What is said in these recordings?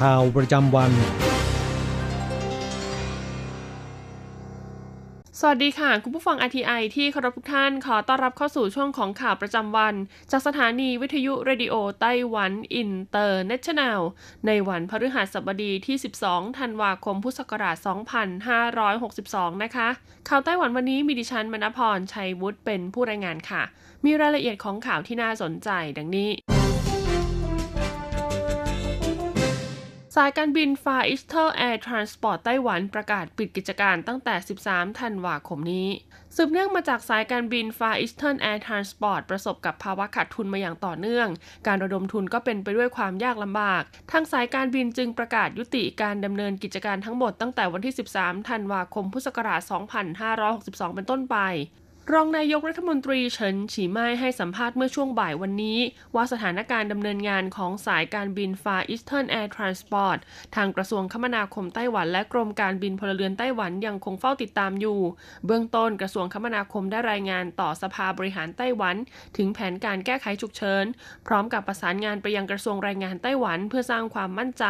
ข่าวประจำวัน สวัสดีค่ะ คุณผู้ฟัง RTI ที่เคารพทุกท่านขอต้อนรับเข้าสู่ช่วงของข่าวประจำวัน จากสถานีวิทยุ Radio Taiwan International ในวันพฤหัสบดีที่ 12 ธันวาคม พุทธศักราช 2562 นะคะ ข่าวไต้หวันวันนี้มีดิฉันมณพร ชัยวุฒิเป็นผู้รายงานค่ะ มีรายละเอียดของข่าวที่น่าสนใจดังนี้ายการบิน Far Eastern Air Transport ไต้หวันประกาศปิดกิจการตั้งแต่ 13 ธันวาคมนี้ สืบเนื่องมาจากสายการบิน Far Eastern Air Transport ประสบกับภาวะขาดทุนมาอย่างต่อเนื่อง การระดมทุนก็เป็นไปด้วยความยากลำบาก ทางสายการบินจึงประกาศยุติการดำเนินกิจการทั้งหมดตั้งแต่วันที่ 13 ธันวาคม พุทธศักราช 2562 เป็นต้นไป รองนายกรัฐมนตรีเฉินฉีไม้ให้สัมภาษณ์เมื่อช่วงบ่ายวันนี้ ว่าสถานการณ์ดำเนินงานของสายการบิน Far Eastern Air Transport ทางกระทรวงคมนาคมไต้หวันและกรมการบินพลเรือนไต้หวันยังคงเฝ้าติดตามอยู่ เบื้องต้นกระทรวงคมนาคมได้รายงานต่อสภาบริหารไต้หวัน ถึงแผนการแก้ไขฉุกเฉินพร้อมกับประสานงานไปยังกระทรวงแรงงานไต้หวัน เพื่อสร้างความมั่นใจ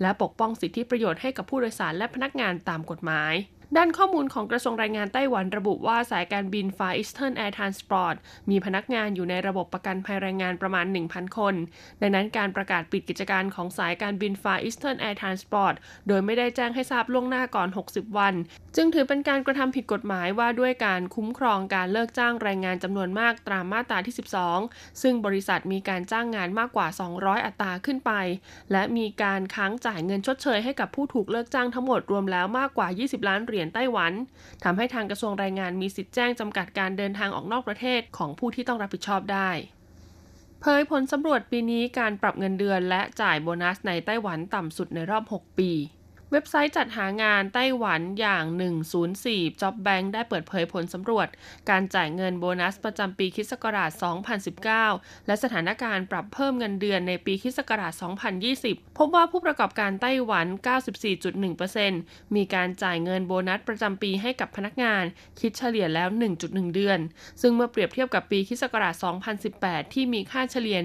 และปกป้องสิทธิประโยชน์ให้กับผู้โดยสารและพนักงานตามกฎหมาย ด้านข้อมูลของกระทรวงแรงงานไต้หวันระบุว่าสายการบิน Far Eastern Air Transport มีพนักงานอยู่ในระบบประกันภัยแรงงานประมาณ 1,000 คน ดังนั้นการประกาศปิดกิจการของสายการบิน Far Eastern Air Transport โดยไม่ได้แจ้งให้ทราบล่วงหน้าก่อน 60 วัน จึงถือเป็นการกระทำผิดกฎหมายว่าด้วยการคุ้มครองการเลิกจ้างแรงงานจำนวนมากตามมาตราที่ 12 ซึ่งบริษัทมีการจ้างงานมากกว่า 200 อัตราขึ้นไป และมีการค้างจ่ายเงินชดเชยให้กับผู้ถูกเลิกจ้างทั้งหมดรวมแล้วมากกว่า 20 ล้านเหรียญไต้หวันทำให้ทางกระทรวงแรงงานมีสิทธิ์แจ้งจำกัดการเดินทางออกนอกประเทศของผู้ที่ต้องรับผิดชอบได้ เผยผลสำรวจปีนี้การปรับเงินเดือนและจ่ายโบนัสในไต้หวันต่ำสุดในรอบ 6 ปี เว็บไซต์จัดหางานไต้หวันอย่าง 104 Job Bank ได้เปิดเผยผลสำรวจ การจ่ายเงินโบนัสประจำปีคิศ2019 และสถานการณ์ปรับเพิ่มเงินเดือนในปีคิศ2020 พบว่าผู้ประกอบการไต้หวัน 94.1%มีการจ่ายเงินโบนัสประจำปีให้กับพนักงาน คิดเฉลี่ยแล้ว 1.1 เดือน ซึ่งเมื่อเปรียบเทียบกับปีคิศ2018 ที่มีค่าเฉลี่ย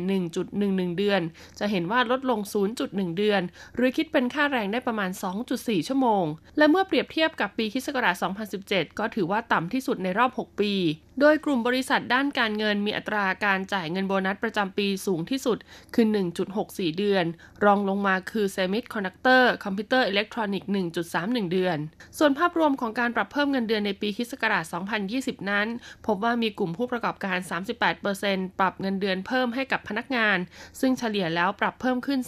1.11 เดือน จะเห็นว่าลดลง 0.1 เดือน หรือคิดเป็นค่าแรงได้ประมาณ 2 2.4 ชั่วโมง และเมื่อเปรียบเทียบกับปีคศ 2017 ก็ถือว่าต่ำที่สุดในรอบ 6 ปี โดยกลุ่มบริษัทด้านการเงินมีอัตราการจ่ายเงินโบนัสประจำปีสูงที่สุดคือ 1.64 เดือน รองลงมาคือเซมิคอนดักเตอร์คอมพิวเตอร์อิเล็กทรอนิกส์1.31 เดือน ส่วนภาพรวมของการปรับเพิ่มเงินเดือนในปีคศ2020 นั้น พบว่ามีกลุ่มผู้ประกอบการ 38%ปรับเงินเดือนเพิ่มให้กับพนักงาน ซึ่งเฉลี่ยแล้วปรับเพิ่มขึ้น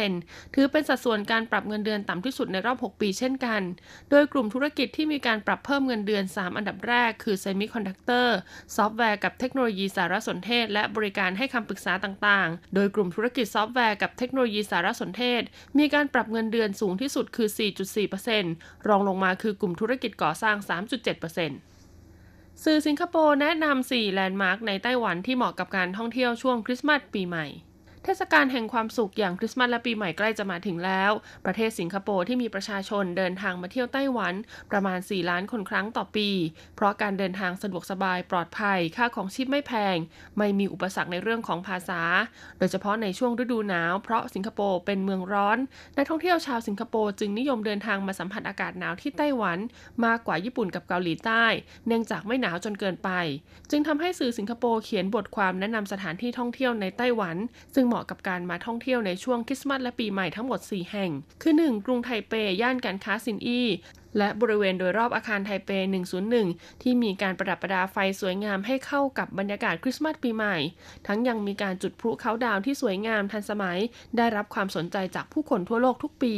3%ถือเป็นสัดส่วนการปรับเงินเดือนต่ำที่สุดในรอบ 6 ปีเช่นกัน โดยกลุ่มธุรกิจที่มีการปรับเพิ่มเงินเดือน 3 อันดับแรกคือเซมิคอนดักเตอร์ซอฟต์แวร์กับเทคโนโลยีสารสนเทศ และบริการให้คำปรึกษาต่างๆ โดยกลุ่มธุรกิจซอฟต์แวร์กับเทคโนโลยีสารสนเทศ มีการปรับเงินเดือนสูงที่สุดคือ 4.4%รองลงมาคือกลุ่มธุรกิจก่อสร้าง 3.7%สื่อสิงคโปร์แนะนำ4แลนด์มาร์กในไต้หวันที่เหมาะกับการท่องเที่ยวช่วงคริสต์มาสปีใหม่ เทศกาลแห่งความสุขอย่างคริสต์มาสและปีใหม่ใกล้จะมาถึงแล้ว ประเทศสิงคโปร์ที่มีประชาชนเดินทางมาเที่ยวไต้หวันประมาณ 4 ล้านคนครั้งต่อปี เพราะการเดินทางสะดวกสบายปลอดภัย ค่าของชีพไม่แพง ไม่มีอุปสรรคในเรื่องของภาษา โดยเฉพาะในช่วงฤดูหนาว เพราะสิงคโปร์เป็นเมืองร้อน นักท่องเที่ยวชาวสิงคโปร์จึงนิยมเดินทางมาสัมผัสอากาศหนาวที่ไต้หวัน มากกว่าญี่ปุ่นกับเกาหลีใต้ เนื่องจากไม่หนาวจนเกินไป จึงทำให้สื่อสิงคโปร์เขียนบทความแนะนำสถานที่ท่องเที่ยวในไต้หวัน ซึ่งมาะกับการมาท่องเที่ยวในช่วงคริสต์มาสและปีใหม่ทั้งหมด 4 แห่ง คือ 1. กรุงไทเป ย่านการค้าซินอี้และบริเวณโดยรอบอาคารไทเป 101 ที่มีการประดับประดาไฟสวยงามให้เข้ากับบรรยากาศคริสต์มาสปีใหม่ ทั้งยังมีการจุดพลุเขาดาวที่สวยงามทันสมัย ได้รับความสนใจจากผู้คนทั่วโลกทุกปี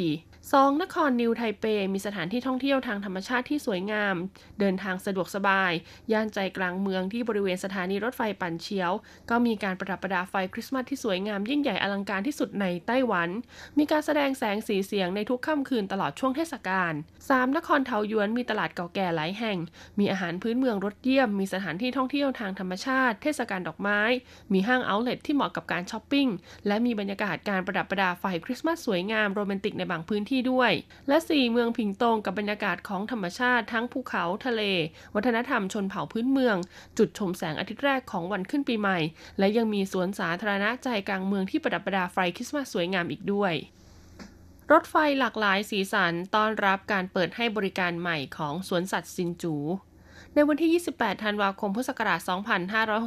2. นครนิวไทเป มีสถานที่ท่องเที่ยวทางธรรมชาติที่สวยงาม เดินทางสะดวกสบาย ย่านใจกลางเมืองที่บริเวณสถานีรถไฟปั่นเฉียว ก็มีการประดับประดาไฟคริสต์มาสที่สวยงามยิ่งใหญ่อลังการที่สุดในไต้หวัน มีการแสดงแสงสีเสียงในทุกค่ำคืนตลอดช่วงเทศกาล 3. นครเทาหยวนมีตลาดเก่าแก่หลายแห่ง มีอาหารพื้นเมืองรสเยี่ยม มีสถานที่ท่องเที่ยวทางธรรมชาติ เทศกาลดอกไม้ มีห้าง outlet ที่เหมาะกับการช้อปปิ้ง และมีบรรยากาศการประดับประดาไฟคริสต์มาสสวยงามโรแมนติกในบางพื้นที่ด้วย และ 4. เมืองผิงตงกับบรรยากาศของธรรมชาติทั้งภูเขาทะเล วัฒนธรรมชนเผ่าพื้นเมือง จุดชมแสงอาทิตย์แรกของวันขึ้นปีใหม่ และยังมีสวนสาธารณะใจกลางเมืองที่ประดับประดาไฟคริสต์มาสสวยงามอีกด้วยรถไฟหลากหลายสีสันต้อนรับการเปิดให้บริการใหม่ของสวนสัตว์ซินจู ในวันที่ 28 ธันวาคม พุทธศักราช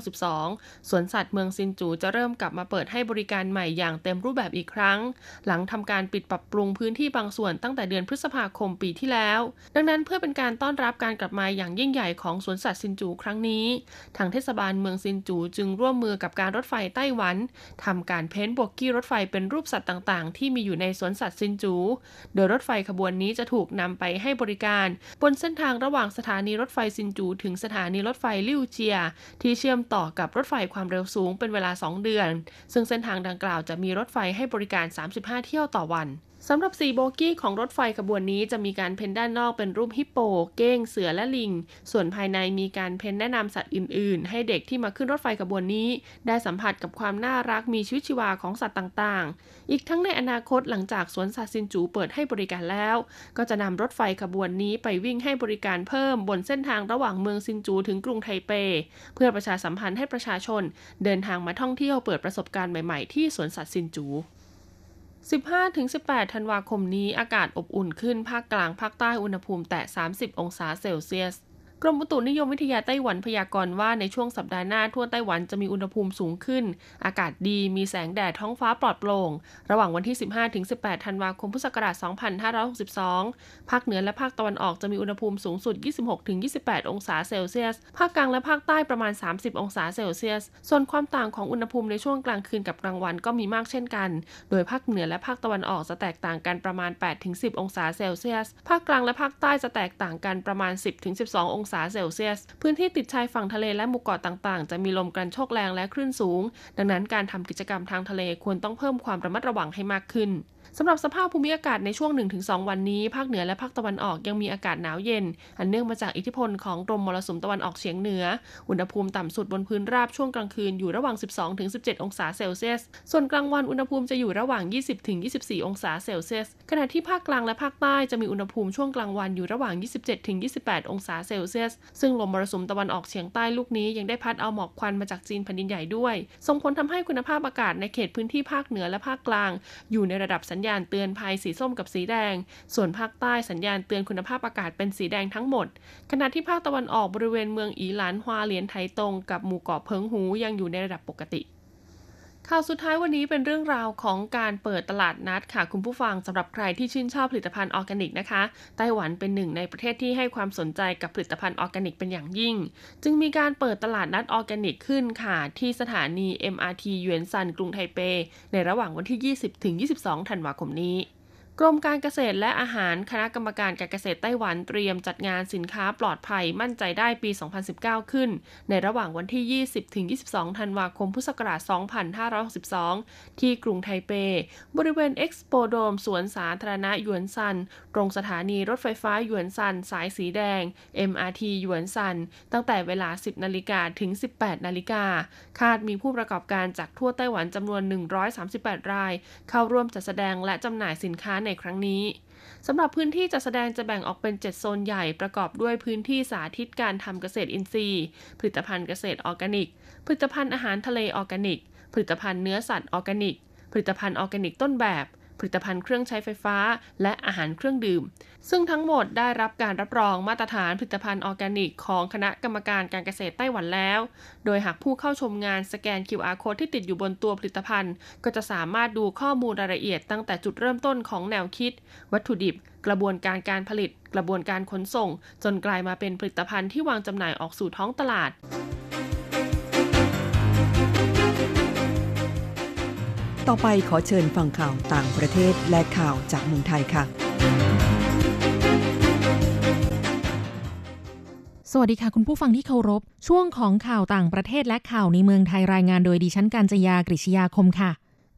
2562 สวนสัตว์เมืองซินจูจะเริ่มกลับมาเปิดให้บริการใหม่อย่างเต็มรูปแบบอีกครั้ง หลังทำการปิดปรับปรุงพื้นที่บางส่วนตั้งแต่เดือนพฤษภาคมปีที่แล้ว ดังนั้นเพื่อเป็นการต้อนรับการกลับมาอย่างยิ่งใหญ่ของสวนสัตว์ซินจูครั้งนี้ ทางเทศบาลเมืองซินจูจึงร่วมมือกับการรถไฟไต้หวันทำการ paint โบกี้รถไฟเป็นรูปสัตว์ต่างๆ ที่มีอยู่ในสวนสัตว์ซินจู โดยรถไฟขบวนนี้จะถูกนำไปให้บริการ บนเส้นทางระหว่างสถานีรถไฟซินจูถึงสถานีรถไฟลิ่วเจีย ที่เชื่อมต่อกับรถไฟความเร็วสูงเป็นเวลา 2 เดือน ซึ่งเส้นทางดังกล่าวจะมีรถไฟให้บริการ 35 เที่ยวต่อวัน สำหรับ 4 โบกี้ของรถไฟขบวนนี้จะมีการ paint ด้านนอกเป็นรูปฮิปโป เก้ง เสือและลิง ส่วนภายในมีการเพ้นแนะนำสัตว์อื่น ๆ ให้เด็กที่มาขึ้นรถไฟขบวนนี้ ได้สัมผัสกับความน่ารักมีชีวิตชีวาของสัตว์ต่าง ๆ อีกทั้งในอนาคตหลังจากสวนสัตว์ซินจูเปิดให้บริการแล้ว ก็จะนำรถไฟขบวนนี้ไปวิ่งให้บริการเพิ่มบนเส้นทางระหว่างเมืองซินจูถึงกรุงไทเป เพื่อประชาสัมพันธ์ให้ประชาชน เดินทางมาท่องเที่ยวเปิดประสบการณ์ใหม่ ๆ ที่สวนสัตว์ซินจู 15-18 ธันวาคมนี้อากาศอบอุ่นขึ้นภาคกลางภาคใต้อุณหภูมิแตะ 30 องศาเซลเซียส กรมอุตุนิยมวิทยาไต้หวันพยากรณ์ว่าในช่วงสัปดาห์หน้าทั่วไต้หวันจะมีอุณหภูมิสูงขึ้น อากาศดีมีแสงแดดท้องฟ้าปลอดโปร่ง ระหว่างวันที่ 15-18 ธันวาคมพุทธศักราช 2562 ภาคเหนือและภาคตะวันออกจะมีอุณหภูมิสูงสุด 26-28 องศาเซลเซียส ภาคกลางและภาคใต้ประมาณ 30 องศาเซลเซียส ส่วนความต่างของอุณหภูมิในช่วงกลางคืนกับกลางวันก็มีมากเช่นกัน โดยภาคเหนือและภาคตะวันออกจะแตกต่างกันประมาณ 8-10 องศาเซลเซียส ภาคกลางและภาคใต้จะแตกต่างกันประมาณ 10-12 องศาเซลเซียส พื้นที่ติดชายฝั่งทะเลและหมู่เกาะต่างๆ จะมีลมกระโชกแรงและคลื่นสูง ดังนั้นการทำกิจกรรมทางทะเลควรต้องเพิ่มความระมัดระวังให้มากขึ้น สำหรับสภาพภูมิอากาศในช่วง 1-2 วันนี้ ภาคเหนือและภาคตะวันออกยังมีอากาศหนาวเย็น อันเนื่องมาจากอิทธิพลของลมมรสุมตะวันออกเฉียงเหนือ อุณหภูมิต่ำสุดบนพื้นราบช่วงกลางคืนอยู่ระหว่าง 12-17 องศาเซลเซียส ส่วนกลางวันอุณหภูมิจะอยู่ระหว่าง 20-24 องศาเซลเซียส ขณะที่ภาคกลางและภาคใต้จะมีอุณหภูมิช่วงกลางวันอยู่ระหว่าง 27-28 องศาเซลเซียส ซึ่งลมมรสุมตะวันออกเฉียงใต้ลูกนี้ยังได้พัดเอาหมอกควันมาจากจีนแผ่นดินใหญ่ด้วย ส่งผลทำให้คุณภาพอากาศในเขตพื้นที่ภาคเหนือและภาคกลาง อยู่ในระดับสัญญญาณเตือนภัยสีส้มกับสีแดง ส่วนภาคใต้สัญญาณเตือนคุณภาพอากาศเป็นสีแดงทั้งหมด ขณะที่ภาคตะวันออกบริเวณเมืองอีหลานฮวาเหลียนไทตงกับหมู่เกาะเพิงหูยังอยู่ในระดับปกติ ข่าวสุดท้ายวันนี้เป็นเรื่องราวของการเปิดตลาดนัดค่ะ คุณผู้ฟังสำหรับใครที่ชื่นชอบผลิตภัณฑ์ออร์แกนิกนะคะไต้หวันเป็นหนึ่งในประเทศที่ให้ความสนใจกับผลิตภัณฑ์ออร์แกนิกเป็นอย่างยิ่ง จึงมีการเปิดตลาดนัดออร์แกนิกขึ้นค่ะ ที่สถานี MRT ยวนซันกรุงไทเป ในระหว่างวันที่ 20-22 ธันวาคมนี้ กรมการเกษตรและอาหารคณะกรรมการการเกษตรไต้หวันเตรียมจัดงานสินค้าปลอดภัยมั่นใจได้ปี 2019 ขึ้น ในระหว่างวันที่ 20-22 ธันวาคม พุทธศักราช 2562 ที่กรุงไทเป บริเวณเอ็กซ์โปโดมสวนสาธารณะหยวนซัน ตรงสถานีรถไฟฟ้าหยวนซัน สายสีแดง MRT หยวนซัน ตั้งแต่เวลา 10 นาฬิกาถึง 18 นาฬิกา คาดมีผู้ประกอบการจากทั่วไต้หวันจำนวน 138 ราย เข้าร่วมจัดแสดงและจำหน่ายสินค้าในครั้งนี้สำหรับพื้นที่จัดแสดงจะแบ่งออกเป็น 7 โซนใหญ่ประกอบด้วยพื้นที่สาธิตการทำเกษตรอินทรีย์ ผลิตภัณฑ์เกษตรออร์แกนิก ผลิตภัณฑ์อาหารทะเลออร์แกนิก ผลิตภัณฑ์เนื้อสัตว์ออร์แกนิก ผลิตภัณฑ์ออร์แกนิกต้นแบบ ผลิตภัณฑ์เครื่องใช้ไฟฟ้า และอาหารเครื่องดื่ม ซึ่งทั้งหมดได้รับการรับรองมาตรฐานผลิตภัณฑ์ออร์แกนิก ของคณะกรรมการการเกษตรไต้หวันแล้ว โดยหากผู้เข้าชมงานสแกน QR code ที่ติดอยู่บนตัวผลิตภัณฑ์ ก็จะสามารถดูข้อมูลรายละเอียดตั้งแต่จุดเริ่มต้นของแนวคิด วัตถุดิบ กระบวนการการผลิต กระบวนการขนส่ง จนกลายมาเป็นผลิตภัณฑ์ที่วางจำหน่ายออกสู่ท้องตลาด ต่อไปขอเชิญฟังข่าวต่างประเทศและข่าวจากเมืองไทยค่ะ สวัสดีค่ะคุณผู้ฟังที่เคารพ ช่วงของข่าวต่างประเทศและข่าวในเมืองไทยรายงานโดยดิฉันการจยากริชยาคมค่ะ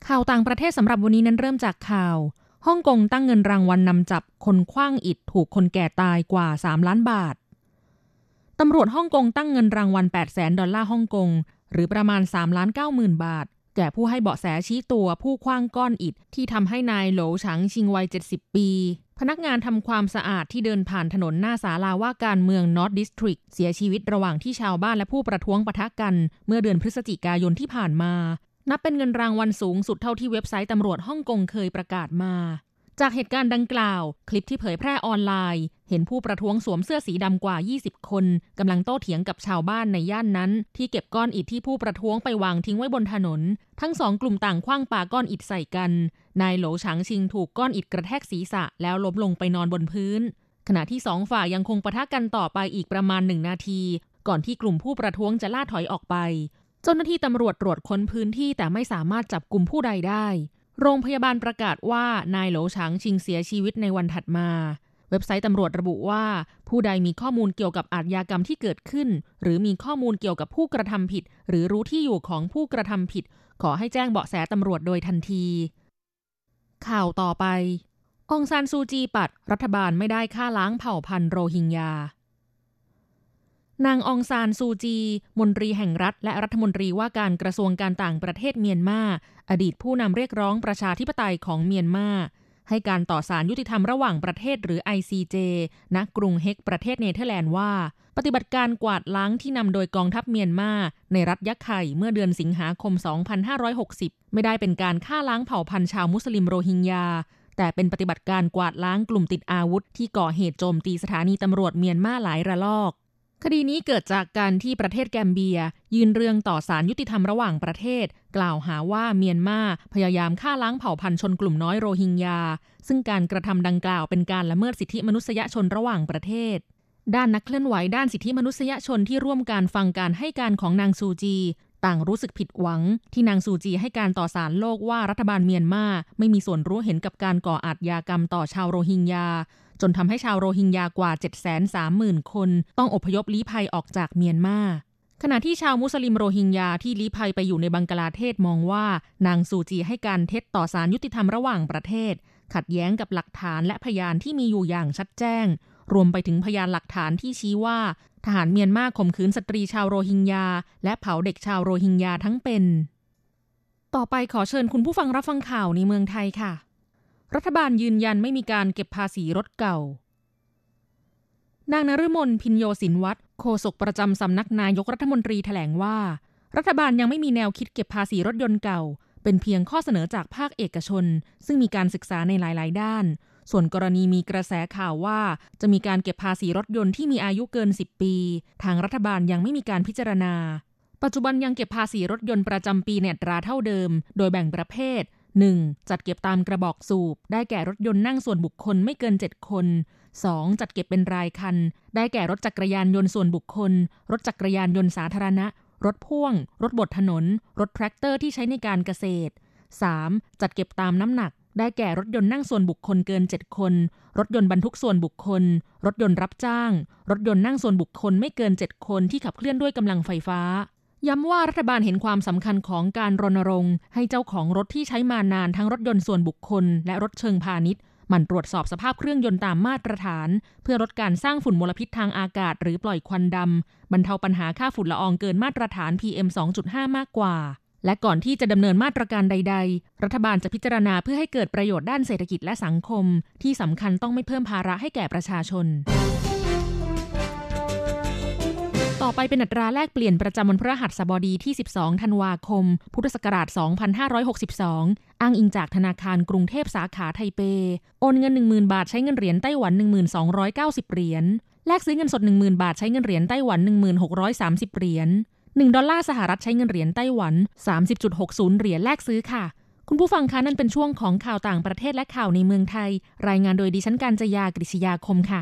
ข่าวต่างประเทศสำหรับวันนี้นั้นเริ่มจากข่าวฮ่องกงตั้งเงินรางวัลนนำจับคนคว้างอิฐถูกคนแก่ตายกว่า 3 ล้านบาท ตำรวจฮ่องกงตั้งเงินรางวัล 8 0 0แสนดอลลาร์ฮ่องกง หรือประมาณ 3 ล้าน9หมื่นบาท แก่ผู้ให้เบาะแสชี้ตัวผู้คว้างก้อนอิฐที่ทำให้นายโหลฉังชิงวัย 70 ปี พนักงานทำความสะอาดที่เดินผ่านถนนหน้าศาลาว่าการเมืองนอร์ทดิสทริกเสียชีวิตระหว่างที่ชาวบ้านและผู้ประท้วงปะทะกัน เมื่อเดือนพฤศจิกายนที่ผ่านมา นับเป็นเงินรางวัลสูงสุดเท่าที่เว็บไซต์ตำรวจฮ่องกงเคยประกาศมา จากเหตุการณ์ดังกล่าว คลิปที่เผยแพร่ออนไลน์ เห็นผู้ประท้วงสวมเสื้อสีดำกว่า 20 คนกำลังโต้เถียงกับชาวบ้านในย่านนั้น ที่เก็บก้อนอิฐที่ผู้ประท้วงไปวางทิ้งไว้บนถนน ทั้งสองกลุ่มต่างคว้างปาก้อนอิฐใส่กัน นายโหลฉางชิงถูกก้อนอิฐกระแทกศีรษะแล้วล้มลงไปนอนบนพื้น ขณะที่สองฝ่ายยังคงปะทะกันต่อไปอีกประมาณหนึ่งนาที ก่อนที่กลุ่มผู้ประท้วงจะล่าถอยออกไป เจ้าหน้าที่ตำรวจตรวจค้นพื้นที่แต่ไม่สามารถจับกลุ่มผู้ใดได้ โรงพยาบาลประกาศว่านายโหลฉางชิงเสียชีวิตในวันถัดมา เว็บไซต์ตำรวจระบุว่า ผู้ใดมีข้อมูลเกี่ยวกับอาชญากรรมที่เกิดขึ้น หรือมีข้อมูลเกี่ยวกับผู้กระทำผิด หรือรู้ที่อยู่ของผู้กระทำผิด ขอให้แจ้งเบาะแสตำรวจโดยทันที ข่าวต่อไปองซานซูจีปัด รัฐบาลไม่ได้ฆ่าล้างเผ่าพันธุ์โรฮิงญา นางองซานซูจี มนตรีแห่งรัฐ และรัฐมนตรีว่าการกระทรวงการต่างประเทศเมียนมา อดีตผู้นำเรียกร้องประชาธิปไตยของเมียนมาให้การต่อศาลยุติธรรมระหว่างประเทศหรือ ICJ ณกรุงเฮกประเทศเนเธอร์แลนด์ว่า ปฏิบัติการกวาดล้างที่นำโดยกองทัพเมียนมา ในรัฐยักษ์ไข่เมื่อเดือนสิงหาคม 2560 ไม่ได้เป็นการฆ่าล้างเผ่าพันธุ์ชาวมุสลิมโรฮิงญา แต่เป็นปฏิบัติการกวาดล้างกลุ่มติดอาวุธ ที่ก่อเหตุโจมตีสถานีตำรวจเมียนมาหลายระลอก คดีนี้เกิดจากการที่ประเทศแกมเบีย ยื่นเรื่องต่อศาลยุติธรรมระหว่างประเทศ กล่าวหาว่าเมียนมาพยายามฆ่าล้างเผ่าพันธุ์ชนกลุ่มน้อยโรฮิงญา ซึ่งการกระทำดังกล่าวเป็นการละเมิดสิทธิมนุษยชนระหว่างประเทศ ด้านนักเคลื่อนไหวด้านสิทธิมนุษยชนที่ร่วมการฟังการให้การของนางซูจี ต่างรู้สึกผิดหวัง ที่นางซูจีให้การต่อสารโลกว่ารัฐบาลเมียนมาไม่มีส่วนรู้เห็นกับการก่ออาชญากรรมต่อชาวโรฮิงญา จนทำให้ชาวโรฮิงญากว่า 730,000 คน ต้องอพยพลี้ภัยออกจากเมียนมาขณะที่ชาวมุสลิมโรฮิงญาที่ลี้ภัยไปอยู่ในบังกลาเทศมองว่า นางซูจีให้การเท็จต่อสารยุติธรรมระหว่างประเทศ ขัดแย้งกับหลักฐานและพยานที่มีอยู่อย่างชัดแจ้ง รวมไปถึงพยานหลักฐานที่ชี้ว่า ทหารเมียนมาข่มขืนสตรีชาวโรฮิงญา และเผาเด็กชาวโรฮิงญาทั้งเป็น ต่อไปขอเชิญคุณผู้ฟังรับฟังข่าวในเมืองไทยค่ะ รัฐบาลยืนยันไม่มีการเก็บภาษีรถเก่า นางนฤมลพินโยสินวัตรโฆษกประจำสำนักนายกรัฐมนตรีแถลงว่า รัฐบาลยังไม่มีแนวคิดเก็บภาษีรถยนต์เก่า เป็นเพียงข้อเสนอจากภาคเอกชน ซึ่งมีการศึกษาในหลาย ๆ ด้าน ส่วนกรณีมีกระแสข่าวว่า จะมีการเก็บภาษีรถยนต์ที่มีอายุเกิน 10 ปี ทางรัฐบาลยังไม่มีการพิจารณา ปัจจุบันยังเก็บภาษีรถยนต์ประจำปีในอัตราเท่าเดิม โดยแบ่งประเภท 1. จัดเก็บตามกระบอกสูบ ได้แก่รถยนต์นั่งส่วนบุคคลไม่เกิน 7 คน 2. จัดเก็บเป็นรายคัน ได้แก่รถจักรยานยนต์ส่วนบุคคล รถจักรยานยนต์สาธารณะ รถพ่วง รถบดถนน รถแทรกเตอร์ที่ใช้ในการเกษตร 3. จัดเก็บตามน้ำหนัก ได้แก่รถยนต์นั่งส่วนบุคคลเกิน 7 คน รถยนต์บรรทุกส่วนบุคคล รถยนต์รับจ้าง รถยนต์นั่งส่วนบุคคลไม่เกิน 7 คนที่ขับเคลื่อนด้วยกำลังไฟฟ้า ย้ำว่ารัฐบาลเห็นความสำคัญของการรณรงค์ให้เจ้าของรถที่ใช้มานานทั้งรถยนต์ส่วนบุคคล และรถเชิงพาณิชย์มันตรวจสอบสภาพเครื่องยนต์ตามมาตรฐาน เพื่อลดการสร้างฝุ่นมลพิษทางอากาศ หรือปล่อยควันดำบรรเทาปัญหาค่าฝุ่นละอองเกินมาตรฐาน PM 2.5 มากกว่า และก่อนที่จะดำเนินมาตรการใด ๆ รัฐบาลจะพิจารณาเพื่อให้เกิดประโยชน์ด้านเศรษฐกิจและสังคม ที่สำคัญต้องไม่เพิ่มภาระให้แก่ประชาชน ออไปเป็นอัตราแลกเปลี่ยนประจำวันพฤหัสบดีที่ 12 ธันวาคม พุทธศักราช 2562 อ้างอิงจากธนาคารกรุงเทพสาขาไทเป โอนเงิน 10,000 บาทใช้เงินเหรียญไต้หวัน 1290 เหรียญ แลกซื้อเงินสด 10,000 บาทใช้เงินเหรียญไต้หวัน 1630 เหรียญ 1 ดอลลาร์สหรัฐใช้เงินเหรียญไต้หวัน 30.60 เหรียญแลกซื้อค่ะ คุณผู้ฟังคะนั่นเป็นช่วงของข่าวต่างประเทศและข่าวในเมืองไทย รายงานโดยดิฉันการจยากริชยาคมค่ะ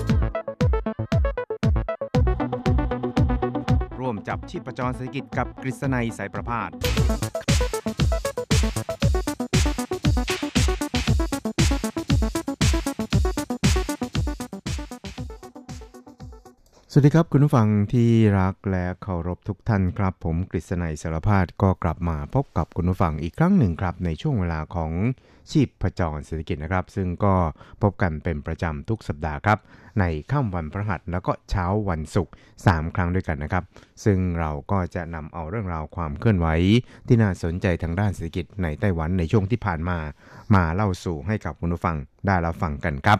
จับชีพประจรเศรษฐกิจกับกฤษณัยสายประพาส สวัสดีครับคุณผู้ฟังที่รักและเคารพทุกท่านครับ ผมกฤษณัยสารพาดก็กลับมาพบกับคุณผู้ฟังอีกครั้งหนึ่งครับ ในช่วงเวลาของชีพประจรเศรษฐกิจนะครับ ซึ่งก็พบกันเป็นประจำทุกสัปดาห์ครับ ในค่ำวันพฤหัสแล้วก็เช้าวันศุกร์3ครั้งด้วยกันนะครับ ซึ่งเราก็จะนำเอาเรื่องราวความเคลื่อนไหวที่น่าสนใจทางด้านเศรษฐกิจในไต้หวันในช่วงที่ผ่านมา มาเล่าสู่ให้กับคุณผู้ฟังได้รับฟังกันครับ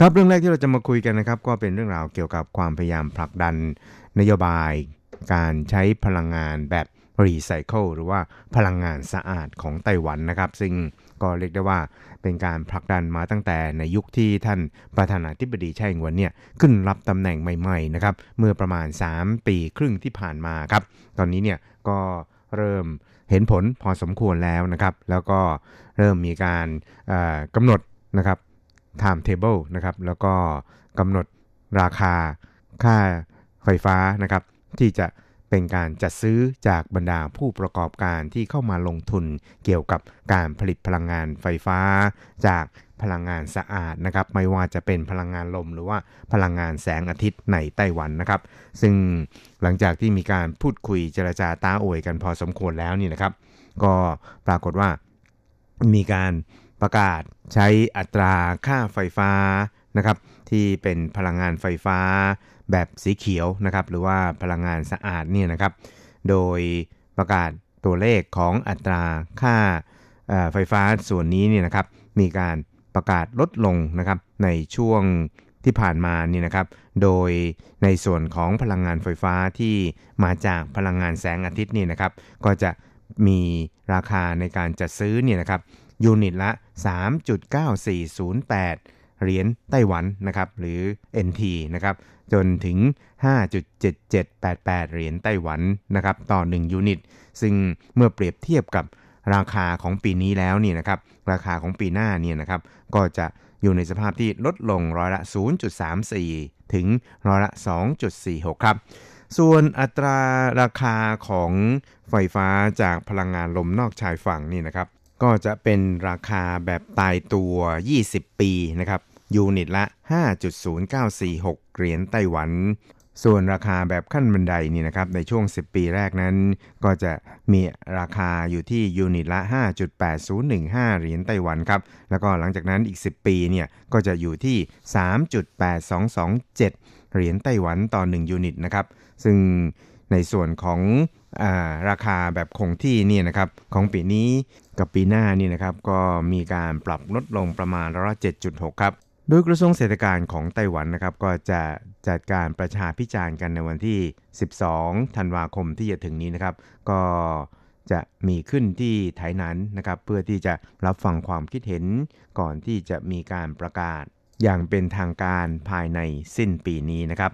ครับเรื่องแรกที่เราจะมาคุยกันนะครับก็เป็นเรื่องราวเกี่ยวกับความพยายามผลักดันนโยบายการใช้พลังงานแบบรีไซเคิลหรือว่าพลังงานสะอาดของไต้หวันนะครับ ซึ่งก็เรียกได้ว่าเป็นการผลักดันมาตั้งแต่ในยุคที่ท่านประธานาธิบดีไช่อิงหวนเนี่ยขึ้นรับตำแหน่งใหม่ๆนะครับเมื่อประมาณ 3 ปีครึ่งที่ผ่านมาครับ ตอนนี้เนี่ยก็เริ่มเห็นผลพอสมควรแล้วนะครับ แล้วก็เริ่มมีการเอ่อกำหนดนะครับ time table นะครับแล้วก็กำหนดราคาค่าไฟฟ้านะครับที่จะเป็นการจัดซื้อจากบรรดาผู้ประกอบการที่เข้ามาลงทุนเกี่ยวกับการผลิตพลังงานไฟฟ้า จากพลังงานสะอาดนะครับ ไม่ว่าจะเป็นพลังงานลมหรือว่าพลังงานแสงอาทิตย์ในไต้หวันนะครับ ซึ่งหลังจากที่มีการพูดคุยเจรจาต้าโอยกันพอสมควรแล้วนี่นะครับ ก็ปรากฏว่ามีการ ประกาศใช้อัตราค่าไฟฟ้านะครับที่เป็นพลังงานไฟฟ้าแบบสีเขียวนะครับหรือว่าพลังงานสะอาดเนี่ยนะครับ โดยประกาศตัวเลขของอัตราค่าไฟฟ้าส่วนนี้เนี่ยนะครับมีการประกาศลดลงนะครับในช่วงที่ผ่านมานี่นะครับ โดยในส่วนของพลังงานไฟฟ้าที่มาจากพลังงานแสงอาทิตย์นี่นะครับ ก็จะมีราคาในการจัดซื้อเนี่ยนะครับ ยูนิตละ 3.9408 เหรียญไต้หวันนะครับหรือ NT นะครับจนถึง 5.7788 เหรียญไต้หวันนะครับต่อ 1 ยูนิต ซึ่งเมื่อเปรียบเทียบกับราคาของปีนี้แล้วเนี่ยนะครับราคาของปีหน้าเนี่ยนะครับก็จะอยู่ในสภาพที่ลดลงร้อยละ 0.34 ถึงร้อยละ 2.46 ครับ ส่วนอัตราราคาของไฟฟ้าจากพลังงานลมนอกชายฝั่งนี่นะครับ ก็จะเป็นราคาแบบตายตัว 20 ปีนะครับ ยูนิตละ 5.0946 เหรียญไต้หวัน ส่วนราคาแบบขั้นบันไดนี่นะครับ ในช่วง 10 ปีแรกนั้น ก็จะมีราคาอยู่ที่ยูนิตละ 5.8015 เหรียญไต้หวันครับ แล้วก็หลังจากนั้นอีก 10 ปีเนี่ย ก็จะอยู่ที่ 3.8227 เหรียญไต้หวันต่อ 1 ยูนิตนะครับ ซึ่ง ในส่วนของอาราคาแบบคงที่นี่นะครับของปีนี้กับปีหน้านี่นะครับก็มีการปรับลดลงประมาณร้อยละ7.6ครับโดยกระทรวงเศรษฐการของไต้หวันนะครับก็จะจัดการประชาพิจารณ์กันในวันที่ 12 ธันวาคมที่จะถึงนี้นะครับ ก็จะมีขึ้นที่ไถหนันนะครับเพื่อที่จะรับฟังความคิดเห็นก่อนที่จะมีการประกาศอย่างเป็นทางการภายในสิ้นปีนี้นะครับ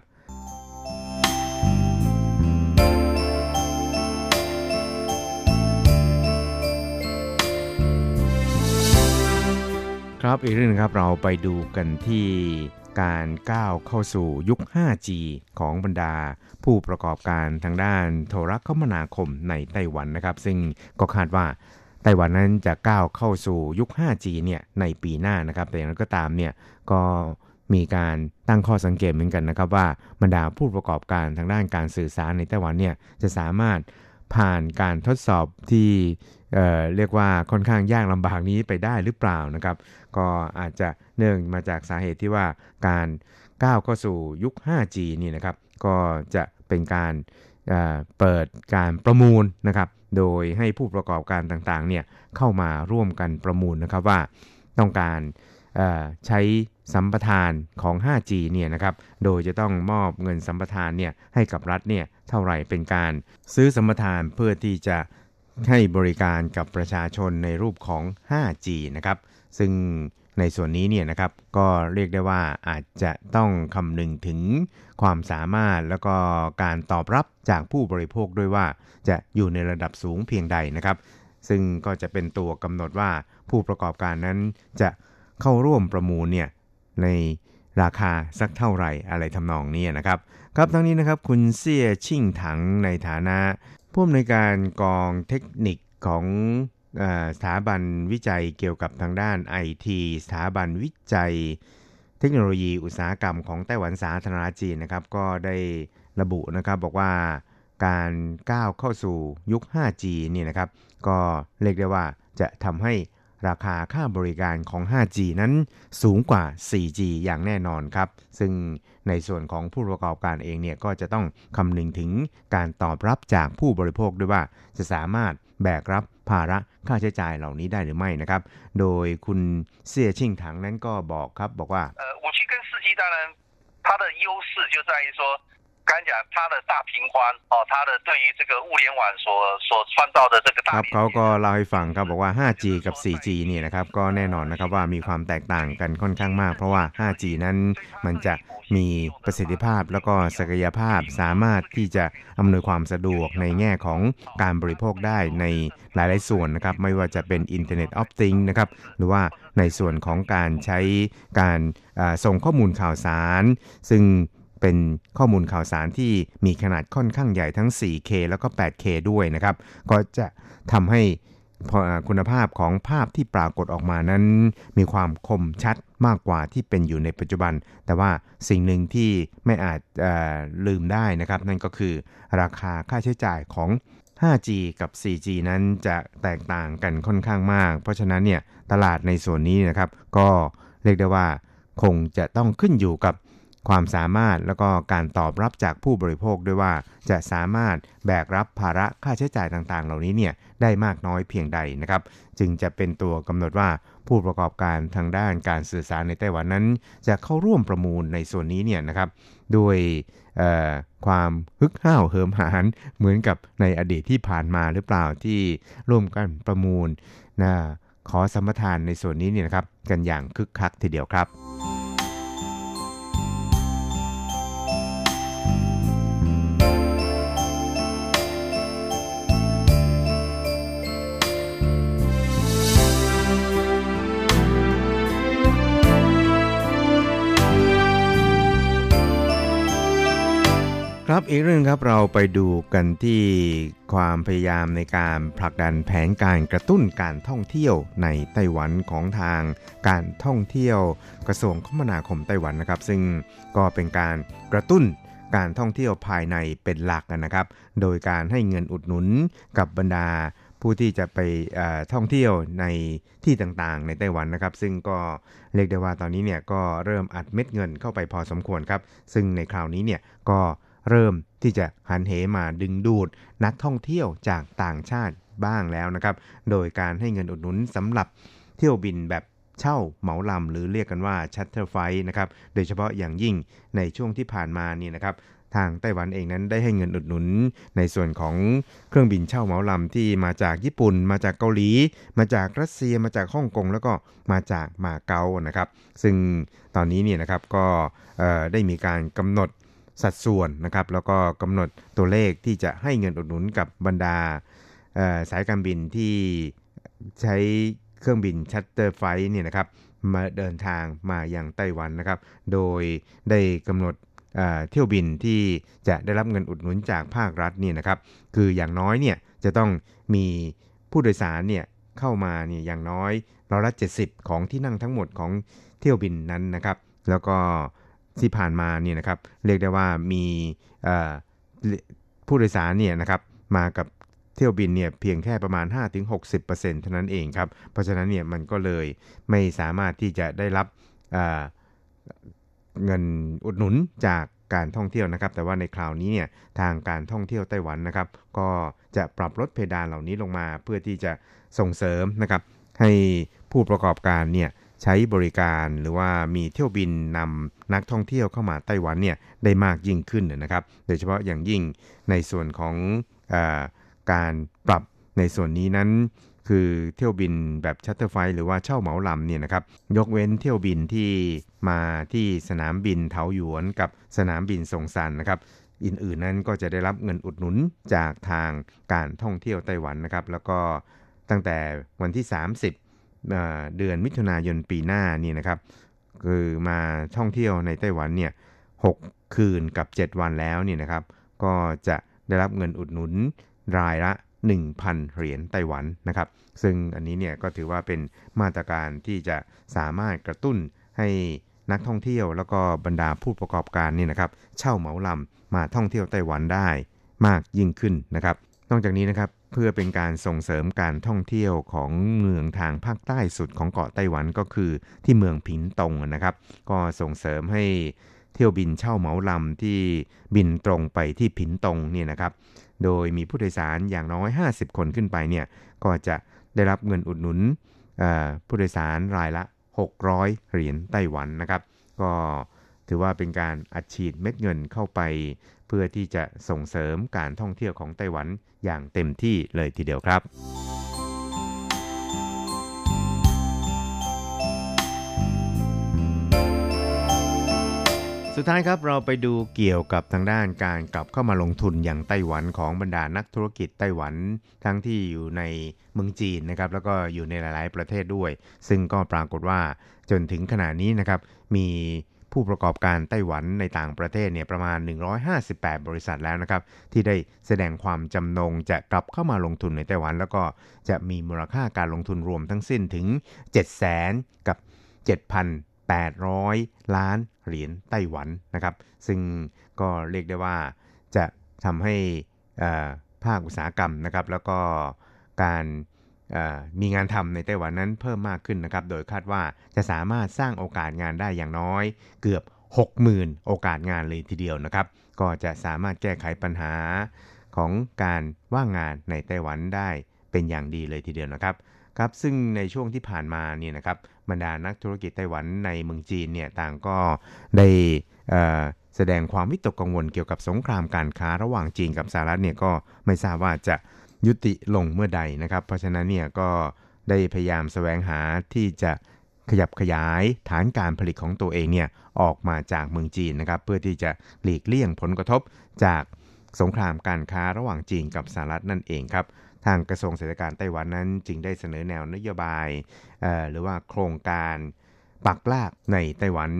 ครับอีกเรื่องหนึงครับเราไปดูกันที่การก้าวเข้าสู่ยุค 5G ของบรรดา ผู้ประกอบการทางด้านโทรคมนาคมในไต้หวันนะครับ ซึ่งก็คาดว่าไต้หวันนั้นจะก้าวเข้าสู่ยุค 5G เนี่ยในปีหน้านะครับ แต่อย่างไรก็ตามเนี่ยก็มีการตั้งข้อสังเกตเหมือนกันนะครับว่าบรรดาผู้ประกอบการทางด้านการสื่อสารในไต้หวันเนี่ยจะสามารถ ผ่านการทดสอบที่เเรียกว่าค่อนข้างยากลำบากนี้ไปได้หรือเปล่านะครับ ก็อาจจะเนื่องมาจากสาเหตุที่ว่าการก้าวเข้าสู่ยุค 5G นี่นะครับก็จะเป็นการเเปิดการประมูลนะครับ โดยให้ผู้ประกอบการต่างๆเนี่ยเข้ามาร่วมกันประมูลนะครับว่าต้องการ ใช้สัมปทานของ 5G เนี่ยนะครับ โดยจะต้องมอบเงินสัมปทานเนี่ยให้กับรัฐเนี่ยเท่าไหร่เป็นการ ซื้อสัมปทานเพื่อที่จะให้บริการกับประชาชนในรูปของ 5G นะครับ ซึ่งในส่วนนี้เนี่ยนะครับก็เรียกได้ว่าอาจจะต้องคำนึงถึงความสามารถแล้วก็การตอบรับจากผู้บริโภคด้วยว่าจะอยู่ในระดับสูงเพียงใดนะครับ ซึ่งก็จะเป็นตัวกำหนดว่าผู้ประกอบการนั้นจะ เข้าร่วมประมูลเนี่ยในราคาสักเท่าไหร่อะไรทำนองนี้นะครับ ครับทั้งนี้นะครับคุณเสี่ยชิ่งถังในฐานะผู้อำนวยการกองเทคนิคของอสถาบันวิจัยเกี่ยวกับทางด้าน IT สถาบันวิจัย เทคโนโลยีอุตสาหกรรมของไต้หวันสาธารณจีนนะครับ ก็ได้ระบุนะครับบอกว่าการก้าวเข้าสู่ยุค 5G เนี่ยนะครับ ก็เรียกได้ว่าจะทำให้ ราคาค่าบริการของ 5G นั้นสูงกว่า 4G อย่างแน่นอนครับ ซึ่งในส่วนของผู้ประกอบการเองเนี่ยก็จะต้องคำนึงถึงการตอบรับจากผู้บริโภคด้วยว่าจะสามารถแบกรับภาระค่าใช้จ่ายเหล่านี้ได้หรือไม่นะครับ โดยคุณเสี่ยชิ่งถังนั้นก็บอกครับบอกว่า 呃，五 G跟四 G 当然它的优势就在于说， 刚才讲它的大频宽哦，它的对于这个物联网所所创造的这个 ค 大 รับ 连 เขา 接 ก็เล่าให้ฟังครับบอกว่า 5G กับ 4G เนี่ยนะครับก็แน่นอนนะครับว่ามีความแตกต่างกันค่อนข้างมาก เพราะว่า 5G นั้นมันจะมีประสิทธิภาพแล้วก็ศักยภาพสามารถที่จะอำนวยความสะดวกในแง่ของการบริโภคได้ในหลาย ๆ ส่วนนะครับไม่ว่าจะเป็น Internet of Things นะครับหรือว่าในส่วนของการใช้การอ่าส่งข้อมูลข่าวสาร ซึ่ง เป็นข้อมูลข่าวสารที่มีขนาดค่อนข้างใหญ่ทั้ง 4K แล้วก็ 8K ด้วยนะครับ ก็จะทำให้คุณภาพของภาพที่ปรากฏออกมานั้น มีความคมชัดมากกว่าที่เป็นอยู่ในปัจจุบัน แต่ว่าสิ่งหนึ่งที่ไม่อาจอลืมได้นะครับ นั่นก็คือราคาค่าใช้จ่ายของ 5G กับ 4G นั้นจะแตกต่างกันค่อนข้างมาก เพราะฉะนั้นเนี่ยตลาดในส่วนนี้นะครับ ก็เรียกได้ว่าคงจะต้องขึ้นอยู่กับ ความสามารถแล้วก็การตอบรับจากผู้บริโภคด้วยว่าจะสามารถแบกรับภาระค่าใช้จ่ายต่างๆ เหล่านี้เนี่ยได้มากน้อยเพียงใดนะครับ จึงจะเป็นตัวกำหนดว่าผู้ประกอบการทางด้านการสื่อสารในไต้หวันนั้น จะเข้าร่วมประมูลในส่วนนี้เนี่ยนะครับด้วยความฮึกห้าวเหิมหาญเหมือนกับในอดีตที่ผ่านมาหรือเปล่าที่ร่วมกันประมูลนะขอสัมปทานในส่วนนี้เนี่ยนะครับ กันอย่างคึกคักทีเดียวครับ ครับอีกเรื่องครับเราไปดูกันที่ความพยายามในการผลักดันแผนการกระตุ้นการท่องเที่ยวในไต้หวันของทางการท่องเที่ยวกระทรวงคมนาคมไต้หวันนะครับ ซึ่งก็เป็นการกระตุ้นการท่องเที่ยวภายในเป็นหลักนะครับ โดยการให้เงินอุดหนุนกับบรรดาผู้ที่จะไปท่องเที่ยวในที่ต่างๆ ในไต้หวันนะครับ ซึ่งก็เรียกได้ว่าตอนนี้เนี่ยก็เริ่มอัดเม็ดเงินเข้าไปพอสมควรครับ ซึ่งในคราวนี้เนี่ยก็ เริ่มที่จะหันเหมาดึงดูดนักท่องเที่ยวจากต่างชาติบ้างแล้วนะครับ โดยการให้เงินอุดหนุนสำหรับเที่ยวบินแบบเช่าเหมาลำหรือเรียกกันว่าชัตเตอร์ไฟนะครับ โดยเฉพาะอย่างยิ่งในช่วงที่ผ่านมานี่นะครับทางไต้หวันเองนั้นได้ให้เงินอุดหนุน ในส่วนของเครื่องบินเช่าเหมาลำที่มาจากญี่ปุ่น มาจากเกาหลี มาจากรัสเซียมาจากฮ่องกงแล้วก็มาจากมาเก๊านะครับ ซึ่งตอนนี้เนี่ยนะครับก็ได้มีการกำหนด สัดส่วนนะครับแล้วก็กำหนดตัวเลขที่จะให้เงินอุดหนุนกับบรรดาสายการบินที่ใช้เครื่องบิน charter flight เนี่ยนะครับมาเดินทางมาอย่างไต้หวันนะครับ โดยได้กำหนดเที่ยวบินที่จะได้รับเงินอุดหนุนจากภาครัฐนี่นะครับ คืออย่างน้อยเนี่ยจะต้องมีผู้โดยสารเนี่ยเข้ามาเนี่ยอย่างน้อยร้อยละ70 ของที่นั่งทั้งหมดของเที่ยวบินนั้นนะครับ แล้วก็ ที่ผ่านมาเนี่ยนะครับเรียกได้ว่ามีผู้โดยสารเนี่ยนะครับมากับเที่ยวบินเนี่ยเพียงแค่ประมาณ 5-60%เท่านั้นเองครับ เพราะฉะนั้นเนี่ยมันก็เลยไม่สามารถที่จะได้รับเงินอุดหนุนจากการท่องเที่ยวนะครับ แต่ว่าในคราวนี้เนี่ยทางการท่องเที่ยวไต้หวันนะครับ ก็จะปรับลดเพดานเหล่านี้ลงมาเพื่อที่จะส่งเสริมนะครับให้ผู้ประกอบการเนี่ย ใช้บริการหรือว่ามีเที่ยวบินนำนักท่องเที่ยวเข้ามาไต้หวันเนี่ยได้มากยิ่งขึ้นนะครับ โดยเฉพาะอย่างยิ่งในส่วนของอการปรับในส่วนนี้นั้น คือเที่ยวบินแบบชัตเตอร์ไฟหรือว่าเช่าเหมาลำเนี่ยนะครับยกเว้นเที่ยวบินที่มาที่สนามบินเทาหยวนกับสนามบินสงสันนะครับอื่นๆนั้นก็จะได้รับเงินอุดหนุนจากทางการท่องเที่ยวไต้หวันนะครับ แล้วก็ตั้งแต่วันที่ 30 เดือนมิถุนายนปีหน้านี่นะครับ คือมาท่องเที่ยวในไต้หวันเนี่ย6คืนกับ 7 วันแล้วนี่นะครับ ก็จะได้รับเงินอุดหนุนรายละ 1,000 เหรียญไต้หวันนะครับ ซึ่งอันนี้เนี่ยก็ถือว่าเป็นมาตรการที่จะสามารถกระตุ้นให้นักท่องเที่ยวแล้วก็บรรดาผู้ประกอบการนี่นะครับ เช่าเหมาลำมาท่องเที่ยวไต้หวันได้มากยิ่งขึ้นนะครับ นอกจากนี้นะครับ เพื่อเป็นการส่งเสริมการท่องเที่ยวของเมืองทางภาคใต้สุดของเกาะไต้หวันก็คือที่เมืองผินตงนะครับ ก็ส่งเสริมให้เที่ยวบินเช่าเหมาลำที่บินตรงไปที่ผินตงเนี่ยนะครับ โดยมีผู้โดยสารอย่างน้อย 50 คนขึ้นไปเนี่ยก็จะได้รับเงินอุดหนุนผู้โดยสารรายละ 600 เหรียญไต้หวันนะครับ ก็ถือว่าเป็นการอัดฉีดเม็ดเงินเข้าไปเพื่อที่จะส่งเสริมการท่องเที่ยวของไต้หวันอย่างเต็มที่เลยทีเดียวครับสุดท้ายครับเราไปดูเกี่ยวกับทางด้านการกลับเข้ามาลงทุนอย่างไต้หวันของบรรดานักธุรกิจไต้หวัน ทั้งที่อยู่ในเมืองจีนนะครับแล้วก็อยู่ในหลาย ๆ ประเทศด้วย ซึ่งก็ปรากฏว่าจนถึงขณะนี้นะครับมี ผู้ประกอบการไต้หวันในต่างประเทศเนี่ยประมาณ 158 บริษัทแล้วนะครับ ที่ได้แสดงความจำนงจะกลับเข้ามาลงทุนในไต้หวัน แล้วก็จะมีมูลค่าการลงทุนรวมทั้งสิ้นถึง 7 0 0 0 0 0กับ 7,800 ล้านเหรียญไต้หวันนะครับ ซึ่งก็เรียกได้ว่าจะทำให้ภาคอุตสาหกรรมนะครับ แล้วก็การ มีงานทำในไต้หวันนั้นเพิ่มมากขึ้นนะครับ โดยคาดว่าจะสามารถสร้างโอกาสงานได้อย่างน้อย เกือบ 60,000 โอกาสงานเลยทีเดียวนะครับ ก็จะสามารถแก้ไขปัญหาของการว่างงานในไต้หวันได้เป็นอย่างดีเลยทีเดียวนะครับครับซึ่งในช่วงที่ผ่านมาเนี่ยนะครับบรรดานักธุรกิจไต้หวันในเมืองจีนเนี่ยต่างก็ได้แสดงความวิตกกังวลเกี่ยวกับสงครามการค้าระหว่างจีนกับสหรัฐเนี่ยก็ไม่ทราบว่าจะ ยุติลงเมื่อใดนะครับ เพราะฉะนั้นเนี่ยก็ได้พยายามแสวงหาที่จะขยับขยายฐานการผลิตของตัวเองเนี่ยออกมาจากเมืองจีนนะครับ เพื่อที่จะหลีกเลี่ยงผลกระทบจากสงครามการค้าระหว่างจีนกับสหรัฐนั่นเองครับทางกระทรวงเศรษฐการไต้หวันนั้นจึงได้เสนอแนวนโยบายหรือว่าโครงการปักลากในไต้หวัน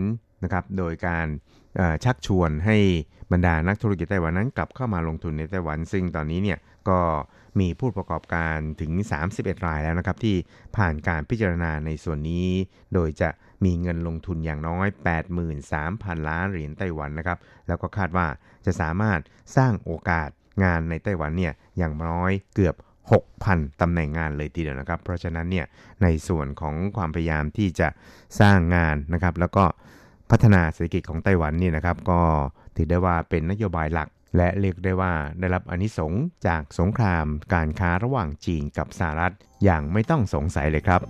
นะครับ โดยการชักชวนให้บรรดานักธุรกิจไต้หวันนั้นกลับเข้ามาลงทุนในไต้หวัน ซึ่งตอนนี้เนี่ย ก็มีผู้ประกอบการถึง 31 รายแล้วนะครับที่ผ่านการพิจารณาในส่วนนี้ โดยจะมีเงินลงทุนอย่างน้อย 83,000 ล้านเหรียญไต้หวันนะครับ แล้วก็คาดว่าจะสามารถสร้างโอกาสงานในไต้หวันเนี่ยอย่างน้อยเกือบ 6,000 ตำแหน่งงานเลยทีเดียวนะครับ เพราะฉะนั้นเนี่ยในส่วนของความพยายามที่จะสร้างงานนะครับ แล้วก็พัฒนาเศรษฐกิจของไต้หวันนี่นะครับ ก็ถือได้ว่าเป็นนโยบายหลักและเรียกได้ว่าได้รับอนิสงจากสงครามการค้าระหว่างจีนกับสหรัฐอย่างไม่ต้องสงสัยเลยครับ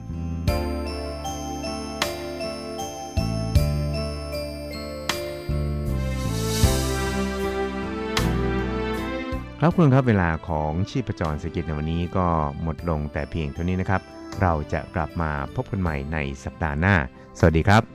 ครับคุณครับเวลาของชีพจรเศรษฐกิจในวันนี้ก็หมดลงแต่เพียงเท่านี้นะครับ เราจะกลับมาพบกันใหม่ในสัปดาห์หน้า สวัสดีครับ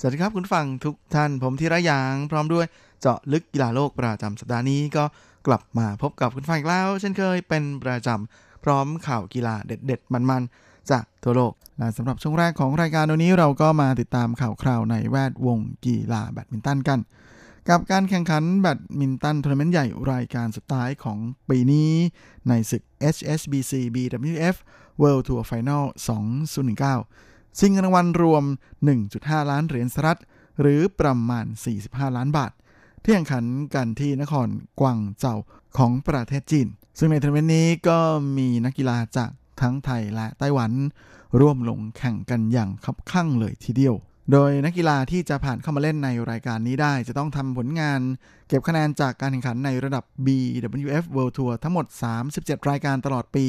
สวัสดีครับคุณฟังทุกท่านผมธีระยาง พร้อมด้วยเจาะลึกกีฬาโลกประจำสัปดาห์นี้ก็กลับมาพบกับคุณฟังอีกแล้ว เช่นเคยเป็นประจำพร้อมข่าวกีฬาเด็ด ๆ มันๆ จากทั่วโลกและสำหรับช่วงแรกของรายการวันนี้เราก็มาติดตามข่าวคราวในแวดวงกีฬาแบดมินตันกัน กับการแข่งขันแบดมินตันทัวร์นาเมนต์ใหญ่รายการสุดท้ายของปีนี้ในศึก HSBC BWF World Tour Final 2019 ชิงเงินรางวัลรวม 1.5 ล้านเหรียญสหรัฐ หรือประมาณ 45 ล้านบาท ที่แข่งขันกันที่นครกวางเจาของประเทศจีน ซึ่งในทัวร์นาเมนต์นี้ก็มีนักกีฬาจากทั้งไทยและไต้หวัน ร่วมลงแข่งกันอย่างคับคั่งเลยทีเดียว โดยนักกีฬาที่จะผ่านเข้ามาเล่นในรายการนี้ได้จะต้องทำผลงาน เก็บคะแนนจากการแข่งขันในระดับ BWF World Tour ทั้งหมด 37 รายการตลอดปี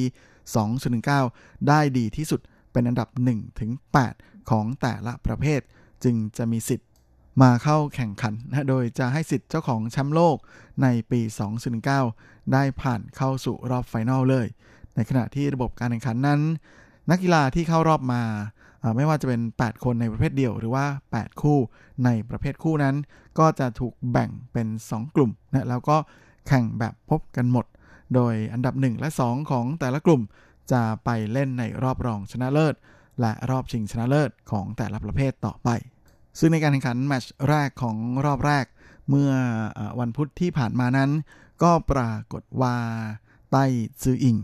2019 ได้ดีที่สุด เป็นอันดับ1-8ของแต่ละประเภท จึงจะมีสิทธิ์มาเข้าแข่งขันนะโดยจะให้สิทธิ์เจ้าของแชมป์โลกในปี 2019 ได้ผ่านเข้าสู่รอบไฟนอลเลย ในขณะที่ระบบการแข่งขันนั้น นักกีฬาที่เข้ารอบมาไม่ว่าจะเป็น 8 คนในประเภทเดียวหรือว่า 8 คู่ในประเภทคู่นั้น ก็จะถูกแบ่งเป็น 2 กลุ่มนะแล้วก็แข่งแบบพบกันหมด โดยอันดับ 1 และ 2 ของแต่ละกลุ่ม จะไปเล่นในรอบรองชนะเลิศ และรอบชิงชนะเลิศของแต่ละประเภทต่อไป ซึ่งในการแข่งขันแมตช์แรกของรอบแรก เมื่อวันพุธที่ผ่านมานั้น ก็ปรากฏว่าไต้ซืออิง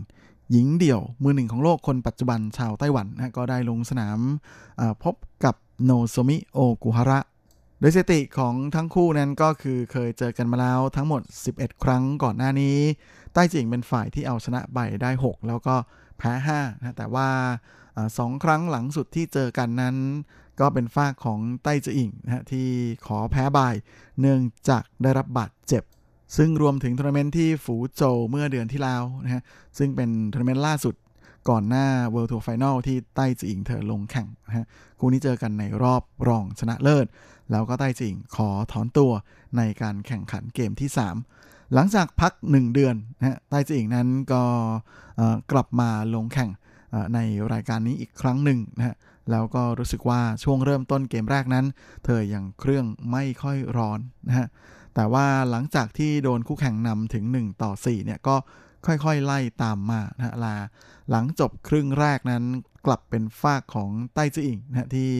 หญิงเดี่ยวมือหนึ่งของโลกคนปัจจุบันชาวไต้หวันนะก็ได้ลงสนามพบกับโนโซมิโอกุฮาระโดยสถิติของทั้งคู่นั้นก็คือเคยเจอกันมาแล้วทั้งหมด 11 ครั้งก่อนหน้านี้ ไต้จืออิงเป็นฝ่ายที่เอาชนะไปได้ 6 แล้วก็ แพ้5นะแต่ว่าสองครั้งหลังสุดที่เจอกันนั้น ก็เป็นฝ่ายของไต้จืออิงนะที่ขอแพ้บาย เนื่องจากได้รับบาดเจ็บ ซึ่งรวมถึงทัวร์นาเมนต์ที่ฝูโจวเมื่อเดือนที่แล้วนะฮะซึ่งเป็นทัวร์นาเมนต์ล่าสุดก่อนหน้า World Tour Final ที่ไต้จืออิงเธอลงแข่งนะฮะคู่นี้เจอกันในรอบรองชนะเลิศ แล้วก็ไต้จืออิงขอถอนตัวในการแข่งขันเกมที่ 3 หลังจากพัก 1 เดือนนะฮะไต้จืออิงนั้นก็กลับมาลงแข่งในรายการนี้อีกครั้งหนึ่งนะฮะแล้วก็รู้สึกว่าช่วงเริ่มต้นเกมแรกนั้น เธออยังเครื่องไม่ค่อยร้อนนะฮะแต่ว่าหลังจากที่โดนคู่แข่งนำถึง 1 ต่อ 4 เนี่ยก็ค่อยๆ ไล่ตามมานะลาหลังจบครึ่งแรกนั้นกลับเป็นฝากของไต้จืออิงนะที่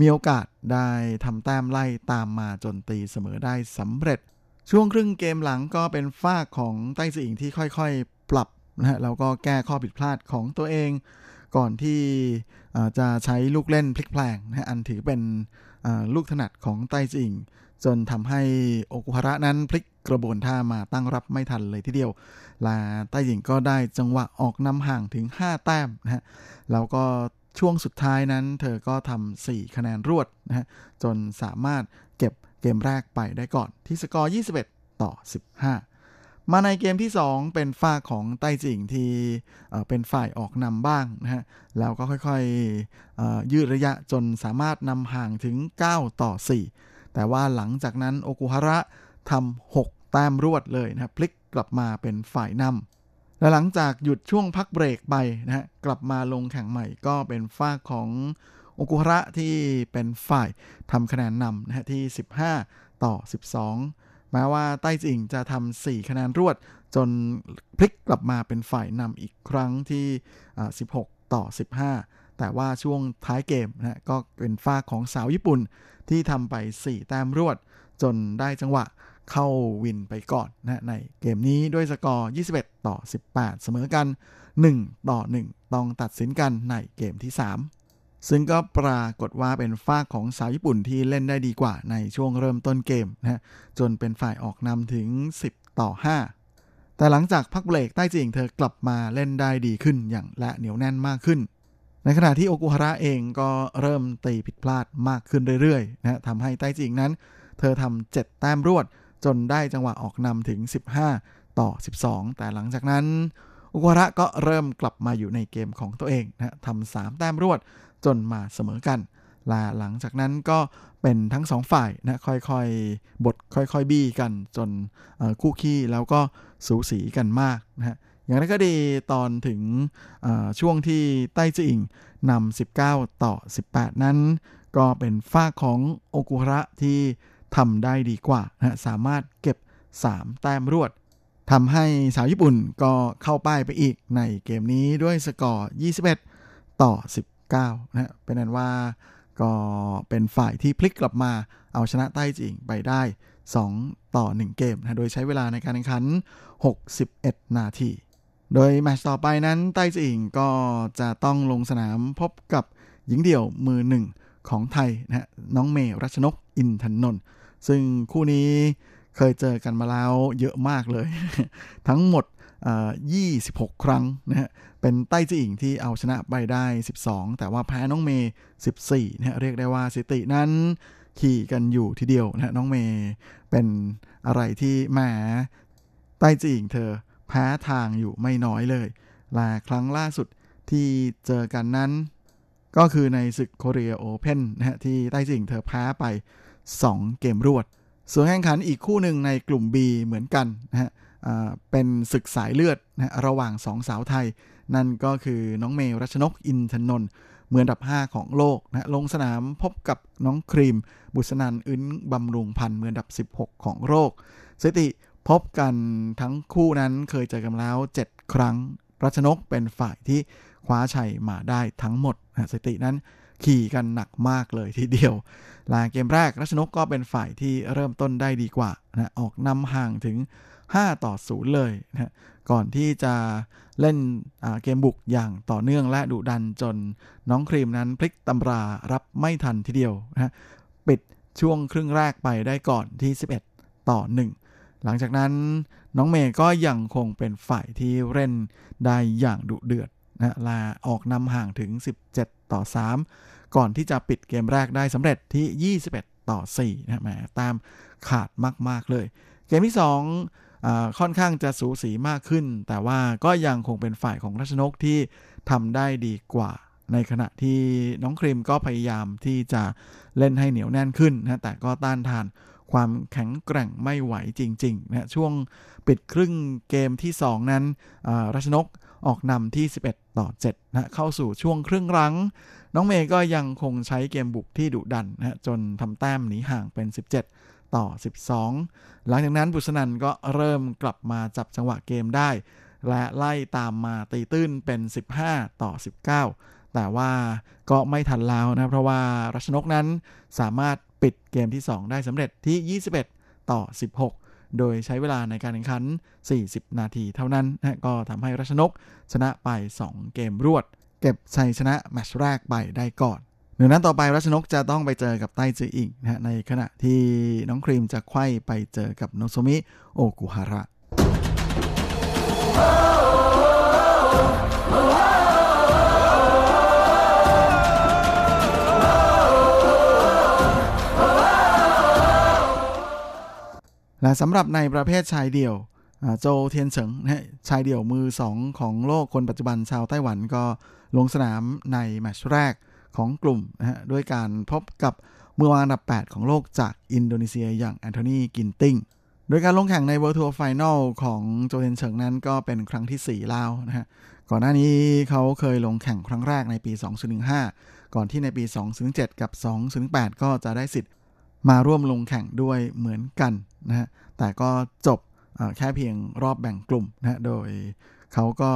มีโอกาสได้ทำแต้มไล่ตามมาจนตีเสมอได้สำเร็จ ช่วงครึ่งเกมหลังก็เป็นฝากของไต้จืออิงที่ค่อยๆ ปรับนะฮะแล้วก็แก้ข้อผิดพลาดของตัวเอง ก่อนที่จะใช้ลูกเล่นพลิกแพลงนะอันถือเป็นลูกถนัดของไต้จิงจนทำให้โอกุฮาระนั้นพลิกกระบวนท่ามาตั้งรับไม่ทันเลยทีเดียว ลาไต้จิงก็ได้จังหวะออกนำห่างถึง 5 แต้มนะฮะ แล้วก็ช่วงสุดท้ายนั้น เธอก็ทำ4คะแนนรวดนะฮะ จนสามารถเก็บ เกมแรกไปได้ก่อนที่สกอร์ 21 ต่อ 15 มาในเกมที่ 2 เป็นฝ้าของไต้จิงที่เป็นฝ่ายออกนำบ้างนะฮะ แล้วก็ค่อยๆยืดระยะจนสามารถนำห่างถึง 9 ต่อ 4 แต่ว่าหลังจากนั้นโอกุฮาระทำ 6 แต้มรวดเลยนะพลิกกลับมาเป็นฝ่ายนำและหลังจากหยุดช่วงพักเบรกไปนะฮะกลับมาลงแข่งใหม่ก็เป็นฝ้าของ โอกุฮาระที่เป็นฝ่ายทำคะแนนนำนะฮะที่ 15 ต่อ 12 แม้ว่าไต้จิงจะทำ4คะแนนรวด จนพลิกกลับมาเป็นฝ่ายนำอีกครั้งที่ 16 ต่อ 15 แต่ว่าช่วงท้ายเกมนะก็เป็นฝ้าของสาวญี่ปุ่นที่ทำไป 4 แต้มรวด จนได้จังหวะเข้าวินไปก่อนนะในเกมนี้ด้วยสกอร์ 21 ต่อ 18 เสมอกัน 1 ต่อ 1 ต้องตัดสินกันในเกมที่ 3 ซึ่งก็ปรากฏว่าเป็นฝ้าของสาวญี่ปุ่นที่เล่นได้ดีกว่าในช่วงเริ่มต้นเกมนะจนเป็นฝ่ายออกนำถึง 10 ต่อ 5 แต่หลังจากพักเบรกใต้จิงเธอกลับมาเล่นได้ดีขึ้นอย่างและเหนียวแน่นมากขึ้น ในขณะที่โอกุฮาระเองก็เริ่มตีผิดพลาดมากขึ้นเรื่อยๆนะทำให้ไต้จิงนั้น เธอทำ7แต้มรวด จนได้จังหวะออกนำถึง 15 ต่อ 12 แต่หลังจากนั้นอุกุฮาระก็เริ่มกลับมาอยู่ในเกมของตัวเองนะทำสามแต้มรวด จนมาเสมอกันละหลังจากนั้นก็เป็นทั้งสองฝ่ายนะค่อยๆ บทค่อยๆ บี้กันจนคู่ขี้แล้วก็สูสีกันมากนะฮะอย่างไรก็ดีตอนถึงช่วงที่ไต้จิอิงนำ 19 ต่อ 18 นั้น ก็เป็นฝ้าของโอกุระที่ทำได้ดีกว่านะสามารถเก็บ 3 แต้มรวดทำให้สาวญี่ปุ่นก็เข้าป้ายไปอีกในเกมนี้ด้วยสกอร์ 21 ต่อ 9นะเป็นนั้นว่าก็เป็นฝ่ายที่พลิกกลับมาเอาชนะใต้จิงไปได้ 2 ต่อ 1 เกมนะโดยใช้เวลาในการแข่งขัน 61 นาที โดยแมตช์ต่อไปนั้นใต้จิงก็จะต้องลงสนามพบกับหญิงเดี่ยวมือหนึ่งของไทยนะน้องเมรัชนกอินทนนท์ซึ่งคู่นี้เคยเจอกันมาแล้วเยอะมากเลย ทั้งหมด 26 ครั้งนะฮะ เป็นไต้จีอิงที่เอาชนะไปได้ 12 แต่ว่าแพ้น้องเมย์ 14นะเรียกได้ว่าสตินั้นขี่กันอยู่ทีเดียวนะน้องเมย์เป็นอะไรที่แหมไต้จีอิงเธอแพ้ทางอยู่ไม่น้อยเลยและครั้งล่าสุดที่เจอกันนั้น ก็คือในศึกโคเรียโอเพนนะฮะที่ไต้จิงเธอแพ้ไป 2 เกมรวด ส่วนแข่งขันอีกคู่หนึ่งในกลุ่ม B เหมือนกันนะฮะเป็นศึกสายเลือดนะระหว่างสองสาวไทย นั่นก็คือน้องเมย์รัชนกอินทนนท์เมือนดับ 5 ของโลกนะลงสนามพบกับน้องครีม บุษนันอึนบำรุงพันธ์เมือนดับ 16 ของโลกสถิติพบกันทั้งคู่นั้นเคยเจอกันแล้ว 7 ครั้ง รัชนกเป็นฝ่ายที่คว้าชัยมาได้ทั้งหมดนะสถิตินั้นขี่กันหนักมากเลยทีเดียวลาเกมแรกรัชนกก็เป็นฝ่ายที่เริ่มต้นได้ดีกว่านะออกนำห่างถึง 5 ต่อ 0 เลยนะ ก่อนที่จะเล่นเกมบุกอย่างต่อเนื่องและดุดันจนน้องครีมนั้นพลิกตำรารับไม่ทันทีเดียวนะปิดช่วงครึ่งแรกไปได้ก่อนที่ 11 ต่อ 1 หลังจากนั้นน้องเมย์ก็ยังคงเป็นฝ่ายที่เล่นได้อย่างดุเดือดนะลาออกนำห่างถึง 17 ต่อ 3 ก่อนที่จะปิดเกมแรกได้สำเร็จที่ 21 ต่อ4นะแหมตามขาดมาก ๆ เลย เกมที่ 2 ค่อนข้างจะสูสีมากขึ้น แต่ว่าก็ยังคงเป็นฝ่ายของรัชนกที่ทำได้ดีกว่า ในขณะที่น้องครีมก็พยายามที่จะเล่นให้เหนียวแน่นขึ้นนะแต่ก็ต้านทานความแข็งแกร่งไม่ไหวจริงๆนะช่วงปิดครึ่งเกมที่ 2 นั้นรัชนกออกนำที่ 11 ต่อ7นะเข้าสู่ช่วงครึ่งรัง น้องเมย์ก็ยังคงใช้เกมบุกที่ดุดันนะจนทำแต้มหนีห่างเป็น 17 ต่อ 12 หลังจากนั้นบุษนันก็เริ่มกลับมาจับจังหวะเกมได้ และไล่ตามมาตีตื้นเป็น 15 ต่อ 19 แต่ว่าก็ไม่ทันแล้วนะ เพราะว่ารัชนกนั้นสามารถปิดเกมที่ 2 ได้สำเร็จที่ 21 ต่อ 16 โดยใช้เวลาในการแข่งขัน 40 นาทีเท่านั้นนะก็ทำให้รัชนกชนะไป 2 เกมรวด เก็บชัยชนะแมตช์แรกไปได้ก่อน หนึ่งนั้นต่อไปรัชนกจะต้องไปเจอกับไต้จืออิงนะในขณะที่น้องครีมจะไข้ไปเจอกับโนโซมิโอกุฮาระและสำหรับในประเภทชายเดี่ยวโจเทียนเฉิงนะชายเดี่ยวมือสองของโลกคนปัจจุบันชาวไต้หวันก็ลงสนามในแมตช์แรก ของกลุ่มนะฮะด้วยการพบกับมือวางอันดับ 8 ของโลกจากอินโดนีเซียอย่างแอนโทนีกินติงโดยการลงแข่งใน World Tour Final ของโจเทนเฉิงนั้นก็เป็นครั้งที่ 4 แล้วนะฮะก่อนหน้านี้เขาเคยลงแข่งครั้งแรกในปี 2015 ก่อนที่ในปี 2007 กับ 2008 ก็จะได้สิทธิ์มาร่วมลงแข่งด้วยเหมือนกันนะฮะแต่ก็จบแค่เพียงรอบแบ่งกลุ่มนะโดยเขาก็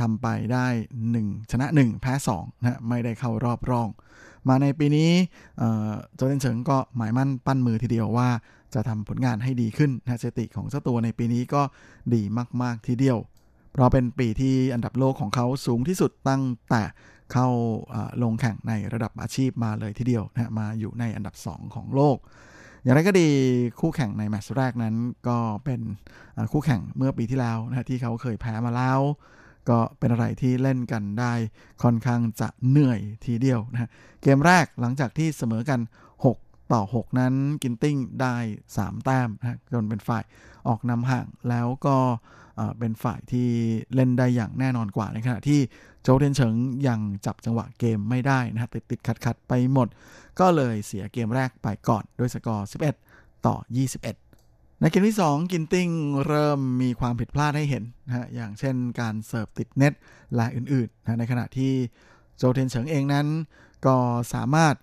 ทำไปได้ 1 ชนะ 1 แพ้2นะไม่ได้เข้ารอบรอง มาในปีนี้โจเดนเฉิงก็หมายมั่นปั้นมือทีเดียวว่าจะทำผลงานให้ดีขึ้นนะสถิติของเจ้าตัวในปีนี้ก็ดีมาก ๆ ทีเดียว เพราะเป็นปีที่อันดับโลกของเขาสูงที่สุดตั้งแต่เข้าลงแข่งในระดับอาชีพมาเลยทีเดียวนะมาอยู่ในอันดับ 2 ของโลก อย่างไรก็ดีคู่แข่งในแมตช์แรกนั้นก็เป็นคู่แข่งเมื่อปีที่แล้วนะที่เขาเคยแพ้มาแล้ว ก็เป็นอะไรที่เล่นกันได้ค่อนข้างจะเหนื่อยทีเดียวนะเกมแรกหลังจากที่เสมอกัน 6 ต่อ 6 นั้นกินติ้งได้ 3 แต้มนะจนเป็นฝ่ายออกนำห่างแล้วก็เป็นฝ่ายที่เล่นได้อย่างแน่นอนกว่าในขณะที่โจเทนเฉิงยังจับจังหวะเกมไม่ได้นะติดติดขัดขัดไปหมด ก็เลยเสียเกมแรกไปก่อนด้วยสกอร์ 11 ต่อ 21 ในเกมที่ 2 กินติ้งเริ่มมีความผิดพลาดให้เห็นนะฮะอย่างเช่นการเสิร์ฟติดเน็ตและอื่นๆนะในขณะที่โจเทนเฉิงเองนั้น ก็สามารถ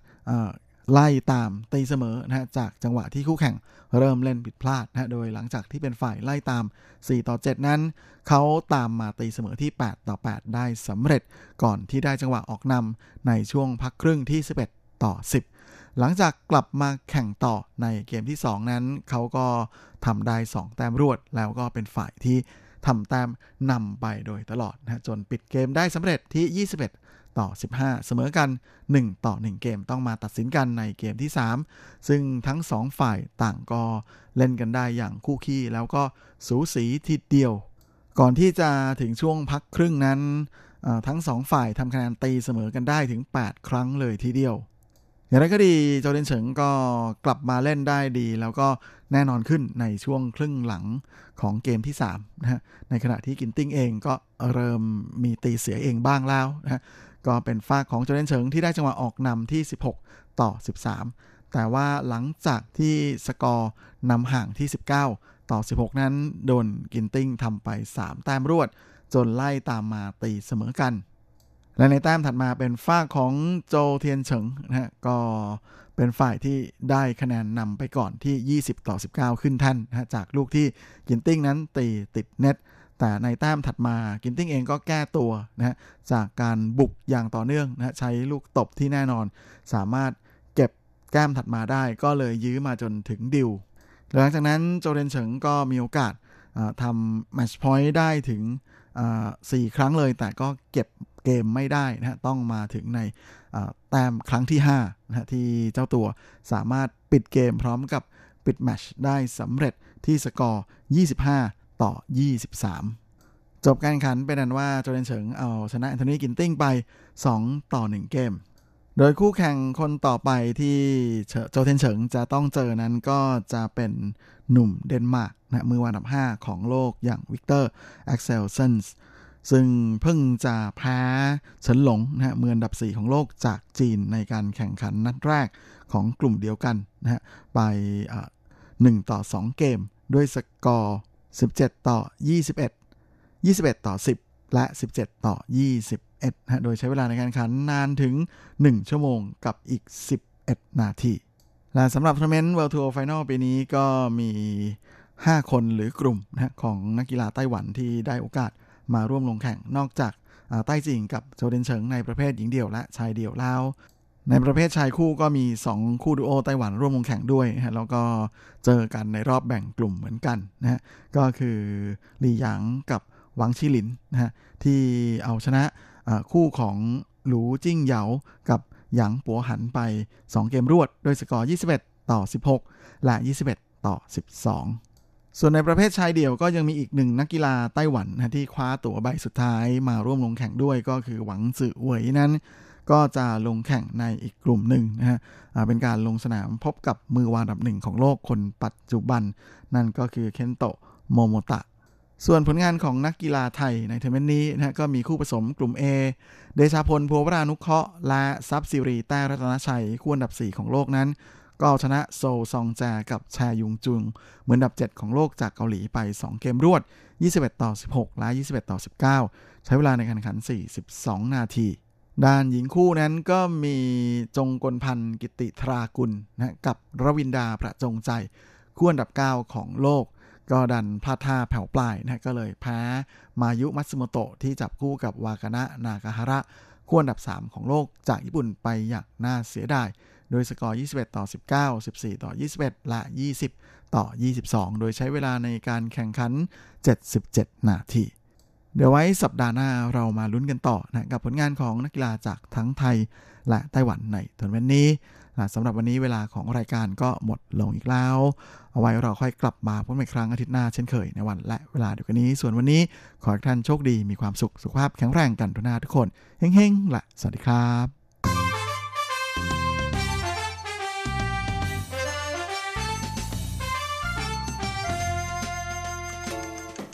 ไล่ตามตีเสมอนะจากจังหวะที่คู่แข่งเริ่มเล่นผิดพลาดนะโดยหลังจากที่เป็นฝ่ายไล่ตาม 4 ต่อ 7 นั้น เขาตามมาตีเสมอที่ 8 ต่อ 8 ได้สำเร็จก่อนที่ได้จังหวะออกนำในช่วงพักครึ่งที่ 11 ต่อ 10 หลังจากกลับมาแข่งต่อในเกมที่ 2 นั้น เขาก็ทำได้ 2 แต้มรวด แล้วก็เป็นฝ่ายที่ทำแต้มนำไปโดยตลอดนะจนปิดเกมได้สำเร็จที่ 21 ต่อ 15 เสมอกัน 1 ต่อ 1 เกมต้องมาตัดสินกันในเกมที่ 3 ซึ่งทั้ง 2 ฝ่ายต่างก็เล่นกันได้อย่างคู่ขี้แล้วก็สูสีทีเดียว ก่อนที่จะถึงช่วงพักครึ่งนั้นทั้ง 2 ฝ่ายทำคะแนนตีเสมอกันได้ถึง 8 ครั้งเลยทีเดียว อย่างไรก็ดีโจเดนเฉิงก็กลับมาเล่นได้ดี แล้วก็แน่นอนขึ้นในช่วงครึ่งหลังของเกมที่3นะฮะในขณะที่กินติ้งเองก็เริ่มมีตีเสียเองบ้างแล้วนะฮะก็เป็นฝ่ายของโจเทียนเฉิงที่ได้จังหวะออกนำที่ 16 ต่อ 13 แต่ว่าหลังจากที่สกอร์นำห่างที่ 19 ต่อ 16 นั้นโดนกินติ้งทำไป 3 แต้มรวด จนไล่ตามมาตีเสมอกัน และในแต้มถัดมาเป็นฝ่ายของโจเทียนเฉิงนะฮะก็เป็นฝ่ายที่ได้คะแนนนำไปก่อนที่ 20 ต่อ 19 ขึ้นท่านนะจากลูกที่กินติ้งนั้นตีติดเน็ต แต่ในแต้มถัดมากินติ้งเองก็แก้ตัวนะฮะจากการบุกอย่างต่อเนื่องนะใช้ลูกตบที่แน่นอน สามารถเก็บแก้มถัดมาได้ก็เลยยื้อมาจนถึงดิว หลังจากนั้นโจเรนเฉิงก็มีโอกาสทำแมชพอยต์ได้ถึง 4 ครั้งเลยแต่ก็เก็บ เกมไม่ได้นะต้องมาถึงในแต้มครั้งที่5นะที่เจ้าตัวสามารถปิดเกมพร้อมกับปิดแมตช์ได้สำเร็จที่สกอร์ 25 ต่อ 23 จบการแข่งขันเป็นอันว่าโจเทียนเฉิงเอาชนะแอนโทนีกินติ้งไป 2 ต่อ 1 เกม โดยคู่แข่งคนต่อไปที่โจเทียนเฉิงจะต้องเจอนั้นก็จะเป็นหนุ่มเดนมาร์กนะมืออันดับ 5 ของโลกอย่างวิกเตอร์แอ็กเซลเซนส์ ซึ่งเพิ่งจะแพ้เฉินหลงนะฮะมืออันดับ 4 ของโลกจากจีนในการแข่งขันนัดแรกของกลุ่มเดียวกันนะฮะไปหนึ่งต่อ 2 เกม ด้วยสกอร์ 17 ต่อ 21 21 ต่อ 10 และ 17 ต่อ 21นะโดยใช้เวลาในการแข่งขันนานถึง 1 ชั่วโมงกับอีก 11 นาที และสำหรับทัวร์นาเมนต์ World Tour Final ปีนี้ก็มี 5 คนหรือกลุ่มนะของนักกีฬาไต้หวันที่ได้โอกาส มาร่วมลงแข่งนอกจากใต้จิงกับโจเดนเฉิงในประเภทหญิงเดี่ยวและชายเดี่ยวแล้ว ในประเภทชายคู่ก็มี 2 คู่ดูโอไต้หวันร่วมลงแข่งด้วยนะแล้วก็เจอกันในรอบแบ่งกลุ่มเหมือนกันนะฮะก็คือหลี่หยางกับหวังชิลินนะฮะที่เอาชนะคู่ของหลูจิ้งเหยากับหยางปัวหันไป 2 เกมรวดโดยสกอร์ 21 ต่อ 16 และ 21 ต่อ 12 ส่วนในประเภทชายเดี่ยวก็ยังมีอีกหนึ่งนักกีฬาไต้หวันนะที่คว้าตั๋วใบสุดท้ายมาร่วมลงแข่งด้วยก็คือหวังจื่อเหวยนั้น ก็จะลงแข่งในอีกกลุ่มหนึ่งนะฮะเป็นการลงสนามพบกับมือวางอันดับหนึ่งของโลกคนปัจจุบัน นั่นก็คือเคนโตะโมโมตะ ส่วนผลงานของนักกีฬาไทยในทัวร์นาเมนต์นี้นะก็มีคู่ผสมกลุ่ม A เดชาพลพัววรานุเคราะห์และทรัพย์สิรีแต้รัตนชัยคู่อันดับ 4 ของโลกนั้น ก็ชนะโซซองแจกับแชยูจุง มืออันดับ 7 ของโลกจากเกาหลีไป 2 เกมรวด 21 ต่อ 16 และ 21 ต่อ 19 ใช้เวลาในการแข่งขัน 42 นาที ด้านหญิงคู่นั้นก็มีจงกลพันธ์กิติทรากุลนะกับรวินดาประจงใจ คู่อันดับ 9 ของโลก ก็ดันพลาดท่าแผ่วปลายนะก็เลยแพ้มายุมัตสึโมโตะที่จับคู่กับวากานะนากาฮาระคู่อันดับ 3 ของโลกจากญี่ปุ่นไปอย่างน่าเสียดาย โดยสกอร์ 21 ต่อ 19 14 ต่อ 21 และ 20 ต่อ 22 โดยใช้เวลาในการแข่งขัน 77 นาที เดี๋ยวไว้สัปดาห์หน้าเรามาลุ้นกันต่อนะกับผลงานของนักกีฬาจากทั้งไทยและไต้หวันในทัวร์นาเมนต์นี้และสำหรับวันนี้เวลาของรายการก็หมดลงอีกแล้ว เอาไว้เราค่อยกลับมาพบกันอีกครั้งอาทิตย์หน้าเช่นเคยในวันและเวลาเดียวกันนี้ ส่วนวันนี้ขอให้ท่านโชคดีมีความสุขสุขภาพแข็งแรงกันทุกหน้าทุกคนเฮ้งๆและสวัสดีครับ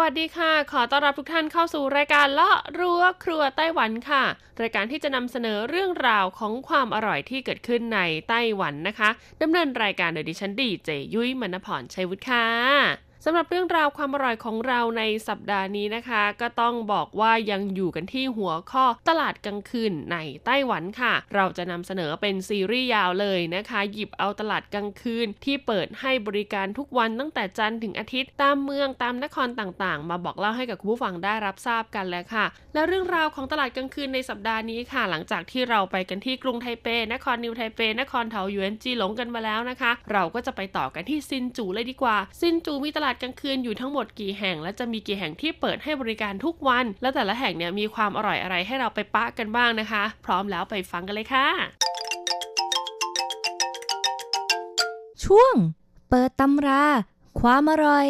วัสดีค่ะ ขอต้อนรับทุกท่านเข้าสู่รายการเลาะรั้วครัวไต้หวันค่ะ รายการที่จะนำเสนอเรื่องราวของความอร่อยที่เกิดขึ้นในไต้หวันนะคะดำเนินรายการโดยดิฉันดีเจยุ้ยมณพรชัยวุฒิค่ะ สำหรับเรื่องราวความอร่อยของเราในสัปดาห์นี้นะคะ ก็ต้องบอกว่ายังอยู่กันที่หัวข้อตลาดกลางคืนในไต้หวันค่ะ เราจะนำเสนอเป็นซีรีส์ยาวเลยนะคะ หยิบเอาตลาดกลางคืน ที่เปิดให้บริการทุกวันตั้งแต่จันทร์ถึงอาทิตย์ตามเมืองตามนครต่างๆ มาบอกเล่าให้กับคุณผู้ฟังได้รับทราบกันแล้วค่ะ และเรื่องราวของตลาดกลางคืนในสัปดาห์นี้ค่ะ หลังจากที่เราไปกันที่กรุงไทเป นครนิวไทเป นครเทาหยวนจีหลงกันมาแล้วนะคะ เราก็จะไปต่อกันที่ซินจูเลยดีกว่า ซินจูมีตลาดกลางคืนอยู่ทั้งหมดกี่แห่ง และจะมีกี่แห่งที่เปิดให้บริการทุกวัน และแต่ละแห่งเนี่ยมีความอร่อยอะไรให้เราไปปะกันบ้างนะคะ พร้อมแล้วไปฟังกันเลยค่ะ ช่วง เปิดตำรา ความอร่อย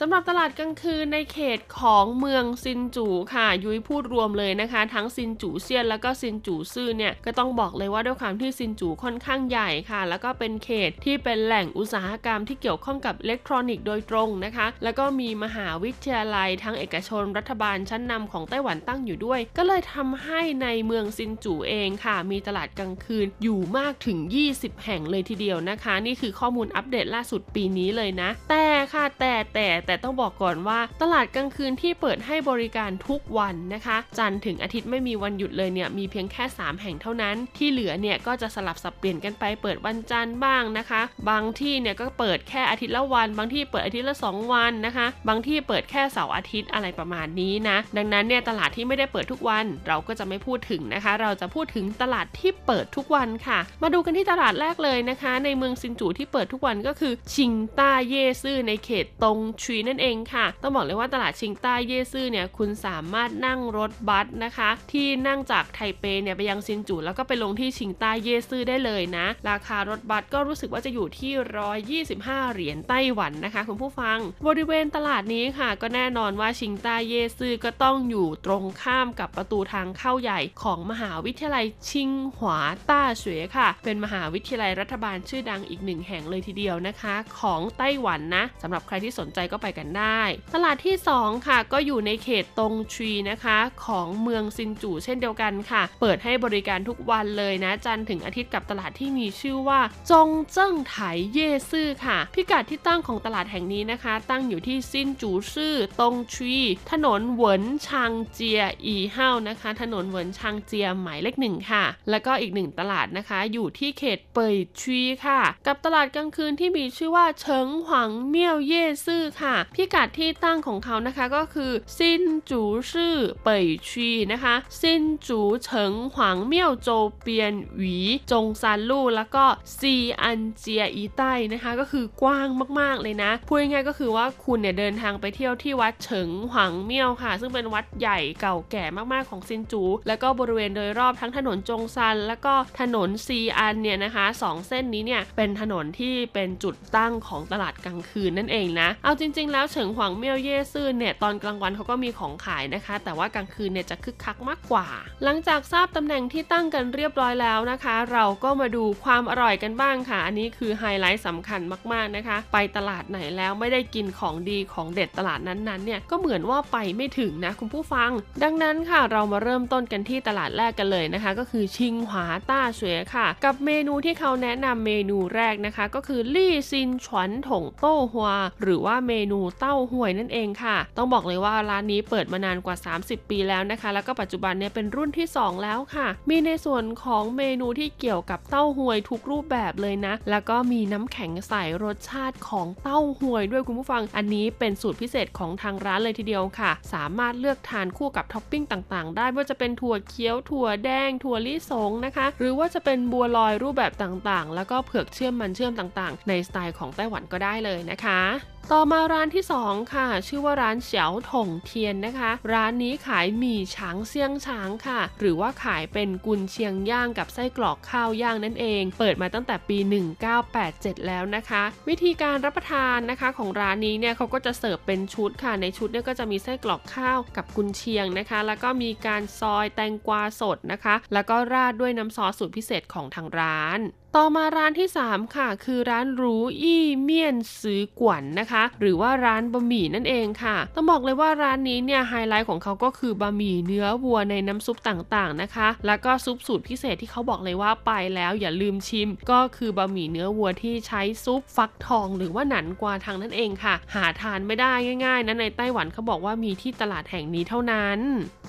สำหรับตลาดกลางคืนในเขตของเมืองซินจูค่ะ ยุ้ยพูดรวมเลยนะคะ ทั้งซินจูเซียนแล้วก็ซินจูซื่อเนี่ยก็ต้องบอกเลยว่าด้วยความที่ซินจูค่อนข้างใหญ่ค่ะ แล้วก็เป็นเขตที่เป็นแหล่งอุตสาหกรรมที่เกี่ยวข้องกับอิเล็กทรอนิกส์โดยตรงนะคะ แล้วก็มีมหาวิทยาลัยทั้งเอกชนรัฐบาลชั้นนำของไต้หวันตั้งอยู่ด้วย ก็เลยทำให้ในเมืองซินจูเองค่ะ มีตลาดกลางคืนอยู่มากถึง 20 แห่งเลยทีเดียวนะคะ นี่คือข้อมูลอัปเดตล่าสุดปีนี้เลยนะ แต่ค่ะแต่แต่แต่ต้องบอกก่อนว่าตลาดกลางคืนที่เปิดให้บริการทุกวันนะคะ จันทร์ถึงอาทิตย์ไม่มีวันหยุดเลยเนี่ยมีเพียงแค่ 3 แห่งเท่านั้น ที่เหลือเนี่ยก็จะสลับสับเปลี่ยนกันไปเปิดวันจันทร์บ้างนะคะ บางที่เนี่ยก็เปิดแค่อาทิตย์ละวัน บางที่เปิดอาทิตย์ละ 2 วันนะคะ บางที่เปิดแค่เสาร์อาทิตย์อะไรประมาณนี้นะ ดังนั้นเนี่ยตลาดที่ไม่ได้เปิดทุกวัน เราก็จะไม่พูดถึงนะคะ เราจะพูดถึงตลาดที่เปิดทุกวันค่ะ มาดูกันที่ตลาดแรกเลยนะคะ ในเมืองซินจูที่เปิดทุกวันก็คือชิงต้าเย่ซื่อในเขตตงชุยนั่นเองค่ะ ต้องบอกเลยว่าตลาดชิงต้าเย่ซื่อเนี่ยคุณสามารถนั่งรถบัสนะคะ ที่นั่งจากไทเปเนี่ยไปยังซินจูแล้วก็ไปลงที่ชิงต้าเย่ซื่อได้เลยนะ ราคารถบัสก็รู้สึกว่าจะอยู่ที่ 125 เหรียญไต้หวันนะคะ คุณผู้ฟัง บริเวณตลาดนี้ค่ะ ก็แน่นอนว่าชิงต้าเย่ซื่อก็ต้องอยู่ตรงข้ามกับประตูทางเข้าใหญ่ของมหาวิทยาลัยชิงหวาต้าเฉวยค่ะ เป็นมหาวิทยาลัยรัฐบาลชื่อดังอีกหนึ่งแห่งเลยทีเดียวนะคะ ของไต้หวันนะสำหรับใครที่สนใจก็ไปกันได้ ตลาดที่ 2 ค่ะ ก็อยู่ในเขตตงชีนะคะ ของเมืองซินจูเช่นเดียวกันค่ะ เปิดให้บริการทุกวันเลยนะ จันถึงอาทิตย์กับตลาดที่มีชื่อว่า จงเจิ้งไถเย่ซื่อค่ะ พิกัดที่ตั้งของตลาดแห่งนี้นะคะ ตั้งอยู่ที่ซินจูซื่อตงชีถนนเหวินชางเจียอีเฮานะคะ ถนนเหวินชางเจียหมายเลขหนึ่งค่ะ แล้วก็อีกหนึ่งตลาดนะคะ อยู่ที่เขตเปยชีค่ะ กับตลาดกลางคืนที่มีชื่อว่าเฉิงหวังเมี่ยวเย่ซื่อค่ะพิกัดที่ตั้งของเขานะคะก็คือซินจูซื่อเป่ยชีนะคะซินจูเฉิงหวังเมี่ยวโจเปียนหวีจงซานลู่แล้วก็ซีอันเจียอีใต้นะคะ ก็คือกว้างมากๆเลยนะพูดง่ายๆก็คือว่าคุณเนี่ยเดินทางไปเที่ยวที่วัดเฉิงหวังเมี่ยวค่ะ ซึ่งเป็นวัดใหญ่เก่าแก่มากๆของซินจู แล้วก็บริเวณโดยรอบทั้งถนนจงซัน แล้วก็ถนนซีอันเนี่ยนะคะสองเส้นนี้เนี่ยเป็นถนนที่เป็นจุดตั้งของตลาดกลางคืนนั่นเองนะ เอาจริงๆ แล้วเฉิงหวังเมี่ยวเย่ซื่อเนี่ยตอนกลางวันเขาก็มีของขายนะคะ แต่ว่ากลางคืนเนี่ยจะคึกคักมากกว่า หลังจากทราบตำแหน่งที่ตั้งกันเรียบร้อยแล้วนะคะ เราก็มาดูความอร่อยกันบ้างค่ะ อันนี้คือไฮไลท์สำคัญมากๆนะคะ ไปตลาดไหนแล้วไม่ได้กินของดีของเด็ดตลาดนั้นๆเนี่ยก็เหมือนว่าไปไม่ถึงนะคุณผู้ฟัง ดังนั้นค่ะเรามาเริ่มต้นกันที่ตลาดแรกกันเลยนะคะ ก็คือชิงหวาต้าเสวยค่ะ กับเมนูที่เขาแนะนำเมนูแรกนะคะ ก็คือลี่ซินฉวนถงโต้ฮัวหรือว่าเมนูเต้าหวยนั่นเองค่ะ ต้องบอกเลยว่าร้านนี้เปิดมานานกว่า 30 ปีแล้วนะคะ แล้วก็ปัจจุบันเนี่ยเป็นรุ่นที่ 2 แล้วค่ะ มีในส่วนของเมนูที่เกี่ยวกับเต้าฮวยทุกรูปแบบเลยนะ แล้วก็มีน้ำแข็งไสรสชาติของเต้าฮวยด้วยคุณผู้ฟัง อันนี้เป็นสูตรพิเศษของทางร้านเลยทีเดียวค่ะ สามารถเลือกทานคู่กับท็อปปิ้งต่างๆ ได้ว่าจะเป็นถั่วเขียวถั่วแดง ถั่วลิสงนะคะ หรือว่าจะเป็นบัวลอยรูปแบบต่างๆ แล้วก็เผือกเชื่อมมันเชื่อมต่างๆ ในสไตล์ของไต้หวันก็ได้เลยนะคะ ต่อมาร้านที่ 2 ค่ะ ชื่อว่าร้านเฉียวถงเทียนนะคะ ร้านนี้ขายหมี่ฉางเซียงฉางค่ะ หรือว่าขายเป็นกุนเชียงย่างกับไส้กรอกข้าวย่างนั่นเอง เปิดมาตั้งแต่ปี 1987 แล้วนะคะ วิธีการรับประทานนะคะของร้านนี้เนี่ยเขาก็จะเสิร์ฟเป็นชุดค่ะ ในชุดเนี่ยก็จะมีไส้กรอกข้าวกับกุนเชียงนะคะ แล้วก็มีการซอยแตงกวาสดนะคะ แล้วก็ราดด้วยน้ำซอสสูตรพิเศษของทางร้าน ต่อมาร้านที่ 3 ค่ะ คือร้านรูอี้เมียนซื้อกวนนะคะ หรือว่าร้านบะหมี่นั่นเองค่ะ ต้องบอกเลยว่าร้านนี้เนี่ยไฮไลท์ของเขาก็คือบะหมี่เนื้อวัวในน้ำซุปต่างๆนะคะ แล้วก็ซุปสูตรพิเศษที่เขาบอกเลยว่าไปแล้วอย่าลืมชิม ก็คือบะหมี่เนื้อวัวที่ใช้ซุปฟักทอง หรือว่าหนันกวาทางนั่นเองค่ะ หาทานไม่ได้ง่ายๆนะในไต้หวันเขาบอกว่ามีที่ตลาดแห่งนี้เท่านั้น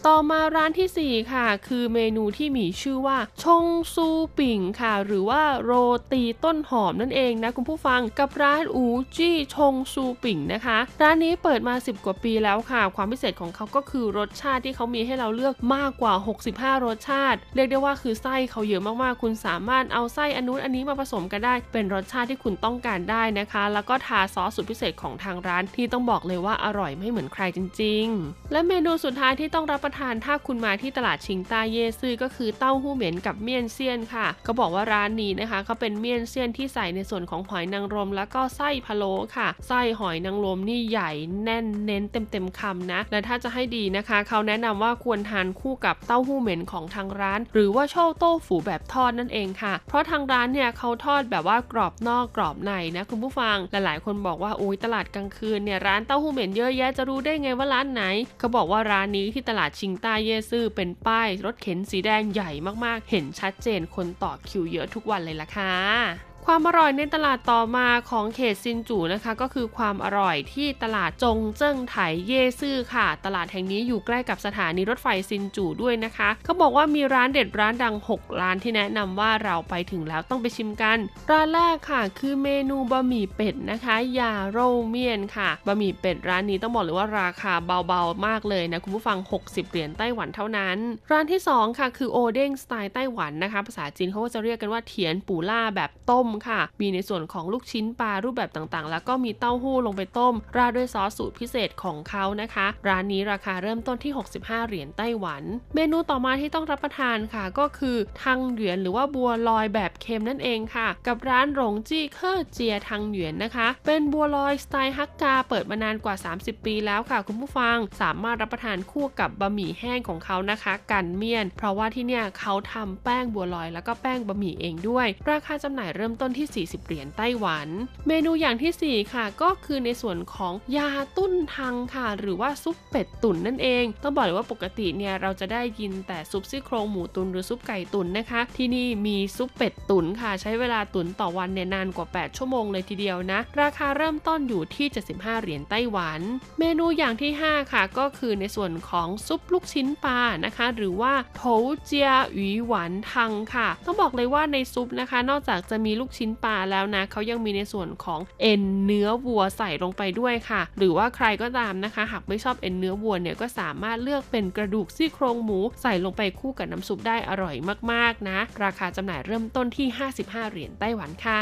ต่อมาร้านทีสี่4 ค่ะ คือเมนูที่มีชื่อว่าชงซูปิ่งค่ะ หรือว่าโรตีต้นหอมนั่นเองนะคุณผู้ฟังกับร้านอูจี้ชงซูปิ่งนะคะ ร้านนี้เปิดมา 10 กว่าปีแล้วค่ะ ความพิเศษของเขาก็คือรสชาติที่เขามีให้เราเลือกมากกว่า 65 รสชาติ เรียกได้ว่าคือไส้เขาเยอะมากๆ คุณสามารถเอาไส้อันนู้นอันนี้มาผสมกันได้ เป็นรสชาติที่คุณต้องการได้นะคะ แล้วก็ทาซอสสูตรพิเศษของทางร้านที่ต้องบอกเลยว่าอร่อยไม่เหมือนใครจริง ๆ และเมนูสุดท้ายที่ต้องรับประทานถ้าคุณมาที่ตลาดชิงต้าเยซื่อก็คือเต้าหู้เหม็นกับเมี่ยนเซียนค่ะเขาบอกว่าร้านนี้นะคะเขาเป็นเมี่ยนเซียนที่ใส่ในส่วนของหอยนางรม แล้วก็ไส้พะโล้ค่ะ ไส้หอยนางรมนี่ใหญ่แน่นเน้นเต็มๆคำนะ และถ้าจะให้ดีนะคะเขาแนะนำว่าควรทานคู่กับเต้าหู้เหม็นของทางร้าน หรือว่าโชโต้ฝูแบบทอดนั่นเองค่ะ เพราะทางร้านเนี่ยเขาทอดแบบว่ากรอบนอกกรอบในนะคุณผู้ฟังหลายๆคนบอกว่าโอ้ยตลาดกลางคืนเนี่ยร้านเต้าหู้เหม็นเยอะแยะจะรู้ได้ไงว่าร้านไหนเขาบอกว่าร้านนี้ที่ตลาดชิงต้าเย่ซื่อเป็นป้ายรถเข็นสีแดงใหญ่มากๆ เห็นชัดเจนคนต่อคิวเยอะทุกวันเลยล่ะค่ะ ความอร่อยในตลาดต่อมาของเขตซินจูนะคะ ก็คือความอร่อยที่ตลาดจงเจิ้งไถ夜市 ค่ะ ตลาดแห่งนี้อยู่ใกล้กับสถานีรถไฟซินจูด้วยนะคะเขาบอกว่ามีร้านเด็ดร้านดัง 6 ร้านที่แนะนำว่าเราไปถึงแล้วต้องไปชิมกัน ร้านแรกค่ะ คือเมนูบะหมี่เป็ดนะคะ鴨肉麵 ค่ะบะหมี่เป็ดร้านนี้ต้องบอกเลยว่าราคาเบาๆมากเลยนะคุณผู้ฟัง 60 เหรียญไต้หวันเท่านั้น ร้านที่ 2 ค่ะ คือโอเด้งสไตล์ไต้หวันนะคะ ภาษาจีนเขาก็จะเรียกกันว่า甜不辣 แบบต้มค่ะ มีในส่วนของลูกชิ้นปลารูปแบบต่างๆ แล้วก็มีเต้าหู้ลงไปต้ม ราดด้วยซอสสูตรพิเศษของเขานะคะ ร้านนี้ราคาเริ่มต้นที่ 65 เหรียญไต้หวัน เมนูต่อมาที่ต้องรับประทานค่ะ ก็คือ湯圓 หรือว่าบัวลอยแบบเค็มนั่นเองค่ะ กับร้านหลงจี้ 客家湯圓 นะคะ เป็นบัวลอยสไตล์ฮักกาเปิดมานานกว่า 30 ปีแล้วค่ะ คุณผู้ฟังสามารถรับประทานคู่กับบะหมี่แห้งของเขานะคะ 乾麵 เพราะว่าที่เนี่ยเขาทำแป้งบัวลอยแล้วก็แป้งบะหมี่เองด้วย ราคาจำหน่ายเริ่มต้น้นที่ 40 เหรียญไต้หวัน เมนูอย่างที่ 4 ค่ะ ก็คือในส่วนของยาตุ้นทังค่ะ หรือว่าซุปเป็ดตุ๋นนั่นเอง ต้องบอกเลยว่าปกติเนี่ยเราจะได้ยินแต่ซุปซี่โครงหมูตุนหรือซุปไก่ตุ๋นนะคะ ที่นี่มีซุปเป็ดตุ๋นค่ะ ใช้เวลาตุ๋นต่อวันเนี่ยนานกว่า 8 ชั่วโมงเลยทีเดียวนะ ราคาเริ่มต้นอยู่ที่ 75 เหรียญไต้หวัน เมนูอย่างที่ 5 ค่ะ ก็คือในส่วนของซุปลูกชิ้นปลานะคะ หรือว่าโถเจียหวีหวานทังค่ะ ต้องบอกเลยว่าในซุปนะคะ นอกจากจะมีลูกชิ้นปลาแล้วนะเขายังมีในส่วนของเอ็นเนื้อวัวใส่ลงไปด้วยค่ะ หรือว่าใครก็ตามนะคะ หากไม่ชอบเอ็นเนื้อวัวเนี่ยก็สามารถเลือกเป็นกระดูกซี่โครงหมูใส่ลงไปคู่กับน้ำซุปได้อร่อยมากๆนะ ราคาจำหน่ายเริ่มต้นที่ 55 เหรียญไต้หวันค่ะ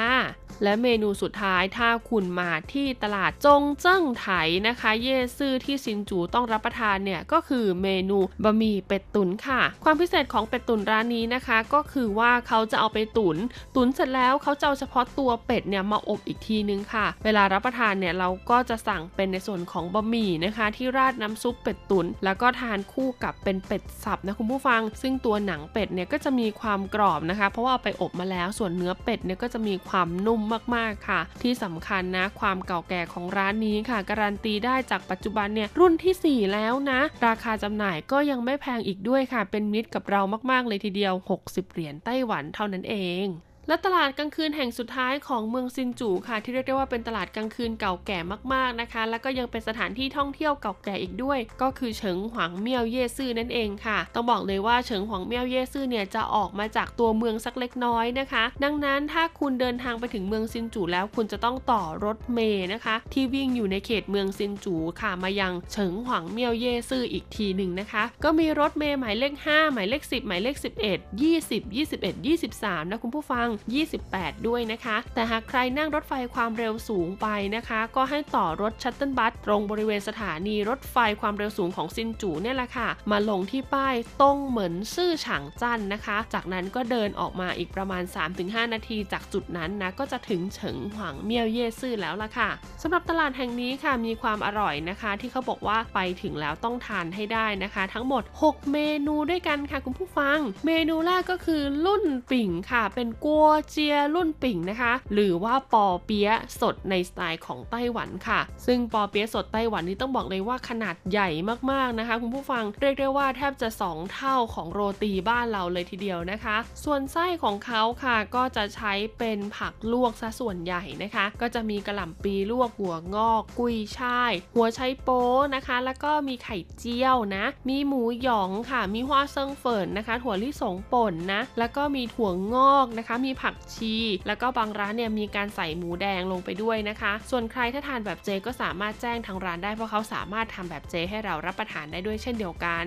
และเมนูสุดท้ายถ้าคุณมาที่ตลาดจงเจิ้งไถนะคะ เยซื่อที่ซินจูต้องรับประทานเนี่ยก็คือเมนูบะหมี่เป็ดตุ๋นค่ะ ความพิเศษของเป็ดตุ๋นร้านนี้นะคะ ก็คือว่าเขาจะเอาไปตุ๋นตุ๋นเสร็จแล้วเขาจะเอาเฉพาะตัวเป็ดเนี่ยมาอบอีกทีนึงค่ะ เวลารับประทานเนี่ยเราก็จะสั่งเป็นในส่วนของบะหมี่นะคะ ที่ราดน้ำซุปเป็ดตุนแล้วก็ทานคู่กับเป็นเป็ดสับนะคุณผู้ฟัง ซึ่งตัวหนังเป็ดเนี่ยก็จะมีความกรอบนะคะ เพราะว่าเอาไปอบมาแล้วส่วนเนื้อเป็ดเนี่ยก็จะมีความนุ่มมากๆค่ะ ที่สำคัญนะความเก่าแก่ของร้านนี้ค่ะ การันตีได้จากปัจจุบันเนี่ยรุ่นทีสี่4 แล้วนะ ราคาจำหน่ายก็ยังไม่แพงอีกด้วยค่ะ เป็นมิตรกับเรามากๆเลยทีเดียว 60 เหรียญไต้หวันเท่านั้นเอง และตลาดกลางคืนแห่งสุดท้ายของเมืองซินจูค่ะ ที่เรียกได้ว่าเป็นตลาดกลางคืนเก่าแก่มากๆนะคะ แล้วก็ยังเป็นสถานที่ท่องเที่ยวเก่าแก่อีกด้วย ก็คือเฉิงหวางเมี่ยวเย่ซื่อนั่นเองค่ะ ต้องบอกเลยว่าเฉิงหวางเมี่ยวเย่ซื่อเนี่ยจะออกมาจากตัวเมืองสักเล็กน้อยนะคะ ดังนั้นถ้าคุณเดินทางไปถึงเมืองซินจูแล้วคุณจะต้องต่อรถเมล์นะคะ ที่วิ่งอยู่ในเขตเมืองซินจูค่ะมายังเฉิงหวางเมี่ยวเย่ซื่ออีกทีหนึ่งนะคะ ก็มีรถเมล์หมายเลข 5 หมายเลข 10 หมายเลข 11 20 21 23นะคุณผู้ฟัง28 ด้วยนะคะ แต่หากใครนั่งรถไฟความเร็วสูงไปนะคะ ก็ให้ต่อรถชัตเติลบัสตรงบริเวณสถานีรถไฟความเร็วสูงของซินจูเนี่ยแหละค่ะ มาลงที่ป้ายตงเหมือนซื่อฉางจันนะคะ จากนั้นก็เดินออกมาอีกประมาณ 3-5 นาทีจากจุดนั้นนะก็จะถึงเฉิงหวางเมี่ยวเย่ซื่อแล้วล่ะค่ะสำหรับตลาดแห่งนี้ค่ะมีความอร่อยนะคะ ที่เขาบอกว่าไปถึงแล้วต้องทานให้ได้นะคะ ทั้งหมด 6 เมนูด้วยกันค่ะคุณผู้ฟัง เมนูแรกก็คือรุ่นปิ่งค่ะเป็นกัวเจียรุ่นปิ่งนะคะ หรือว่าปอเปี๊ยะสดในสไตล์ของไต้หวันค่ะ ซึ่งปอเปี๊ยะสดไต้หวันนี่ต้องบอกเลยว่าขนาดใหญ่มากๆนะคะ คุณผู้ฟังเรียกได้ว่าแทบจะ 2 เท่าของโรตีบ้านเราเลยทีเดียวนะคะ ส่วนไส้ของเขาค่ะก็จะใช้เป็นผักลวกซะส่วนใหญ่นะคะ ก็จะมีกระหล่ำปีลวกหัวงอก กุยช่าย หัวไชโป๊นะคะ แล้วก็มีไข่เจียวนะ มีหมูหยองค่ะ มี花生粉 นะคะ ถั่วลิสงป่นนะ แล้วก็มีถั่วงอกนะคะ มีผักชี แล้วก็บางร้านเนี่ยมีการใส่หมูแดงลงไปด้วยนะคะ ส่วนใครถ้าทานแบบเจก็สามารถแจ้งทางร้านได้เพราะเขาสามารถทำแบบเจให้เรารับประทานได้ด้วยเช่นเดียวกัน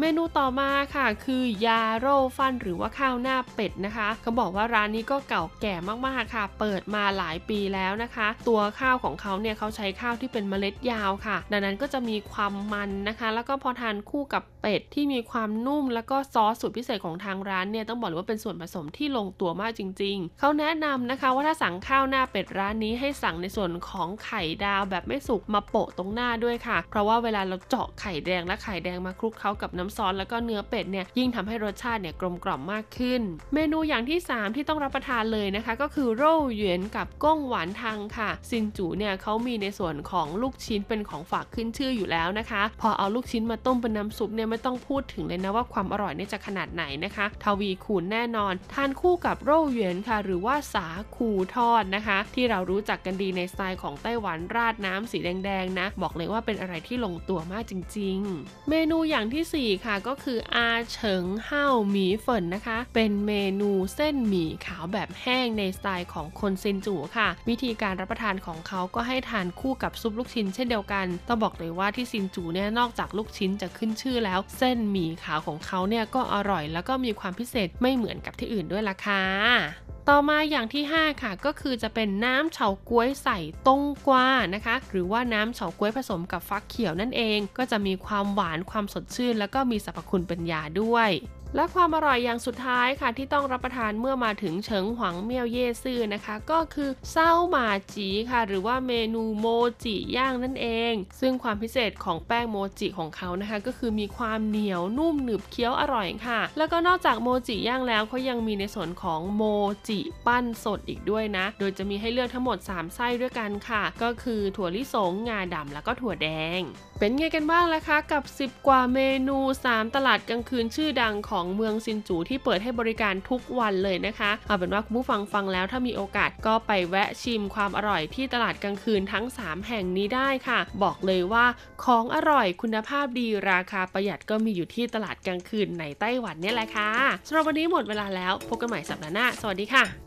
เมนูต่อมาค่ะ คือ鴨肉飯 หรือว่าข้าวหน้าเป็ดนะคะ เขาบอกว่าร้านนี้ก็เก่าแก่มากๆค่ะ เปิดมาหลายปีแล้วนะคะ ตัวข้าวของเขาเนี่ยเขาใช้ข้าวที่เป็นเมล็ดยาวค่ะ ดังนั้นก็จะมีความมันนะคะ แล้วก็พอทานคู่กับเป็ดที่มีความนุ่ม แล้วก็ซอสสูตรพิเศษของทางร้านเนี่ยต้องบอกเลยว่าเป็นส่วนผสมที่ลงตัวมากจริง ๆ เขาแนะนำนะคะว่าถ้าสั่งข้าวหน้าเป็ดร้านนี้ให้สั่งในส่วนของไข่ดาวแบบไม่สุกมาโปะตรงหน้าด้วยค่ะ เพราะว่าเวลาเราเจาะไข่แดงและไข่แดงมาคลุกเคล้ากับน้ำซอสแล้วก็เนื้อเป็ดเนี่ยยิ่งทำให้รสชาติเนี่ยกลมกล่อมมากขึ้น เมนูอย่างที่ 3 ที่ต้องรับประทานเลยนะคะ ก็คือโร่เหวียนกับก้งหวานทังค่ะ ซินจูเนี่ยเขามีในส่วนของลูกชิ้นเป็นของฝากขึ้นชื่ออยู่แล้วนะคะ พอเอาลูกชิ้นมาต้มเป็นน้ำซุปเนี่ยไม่ต้องพูดถึงเลยนะว่าความอร่อยเนี่ยจะขนาดไหนนะคะทวีคูณแน่นอน ทานคู่กับโร่เหวียนค่ะ หรือว่าสาคูทอดนะคะ ที่เรารู้จักกันดีในสไตล์ของไต้หวันราดน้ำสีแดงๆนะ บอกเลยว่าเป็นอะไรที่ลงตัวมากจริง ๆ เมนูอย่างที่ 4 ค่ะก็คืออาเฉิงเห้า 米粉 นะคะ เป็นเมนูเส้นหมี่ขาวแบบแห้งในสไตล์ของคนซินจูค่ะ วิธีการรับประทานของเขาก็ให้ทานคู่กับซุปลูกชิ้นเช่นเดียวกันต้องบอกเลยว่าที่ซินจูเนี่ยนอกจากลูกชิ้นจะขึ้นชื่อแล้ว เส้นหมี่ขาวของเขาเนี่ยก็อร่อยแล้วก็มีความพิเศษไม่เหมือนกับที่อื่นด้วยล่ะค่ะ ต่อมาอย่างที่ 5 ค่ะ ก็คือจะเป็นน้ำเฉาก๊วยใส่ต้งกวานะคะ หรือว่าน้ำเฉาก๊วยผสมกับฟักเขียวนั่นเอง ก็จะมีความหวานความสดชื่น แล้วก็มีสรรพคุณเป็นยาด้วย และความอร่อยอย่างสุดท้ายค่ะที่ต้องรับประทานเมื่อมาถึงเฉิงหวังเมี่ยวเย่ซื่อนะคะ ก็คือเซาหมาจีค่ะ หรือว่าเมนูโมจิย่างนั่นเอง ซึ่งความพิเศษของแป้งโมจิของเขานะคะ ก็คือมีความเหนียวนุ่มหนึบเคี้ยวอร่อยค่ะ แล้วก็นอกจากโมจิย่างแล้วเขายังมีในส่วนของโมจิปั้นสดอีกด้วยนะ โดยจะมีให้เลือกทั้งหมด 3 ไส้ด้วยกันค่ะ ก็คือถั่วลิสงงาดำแล้วก็ถั่วแดง เป็นไงกันบ้างล่ะคะกับ 10 กว่าเมนู 3 ตลาดกลางคืนชื่อดังของเมืองซินจูที่เปิดให้บริการทุกวันเลยนะคะ เอาเป็นว่าคุณผู้ฟังฟังแล้วถ้ามีโอกาสก็ไปแวะชิมความอร่อยที่ตลาดกลางคืนทั้ง 3 แห่งนี้ได้ค่ะ บอกเลยว่าของอร่อยคุณภาพดีราคาประหยัดก็มีอยู่ที่ตลาดกลางคืนในไต้หวันเนี่ยแหละค่ะสำหรับวันนี้หมดเวลาแล้วพบกันใหม่สัปดาห์หน้า สวัสดีค่ะ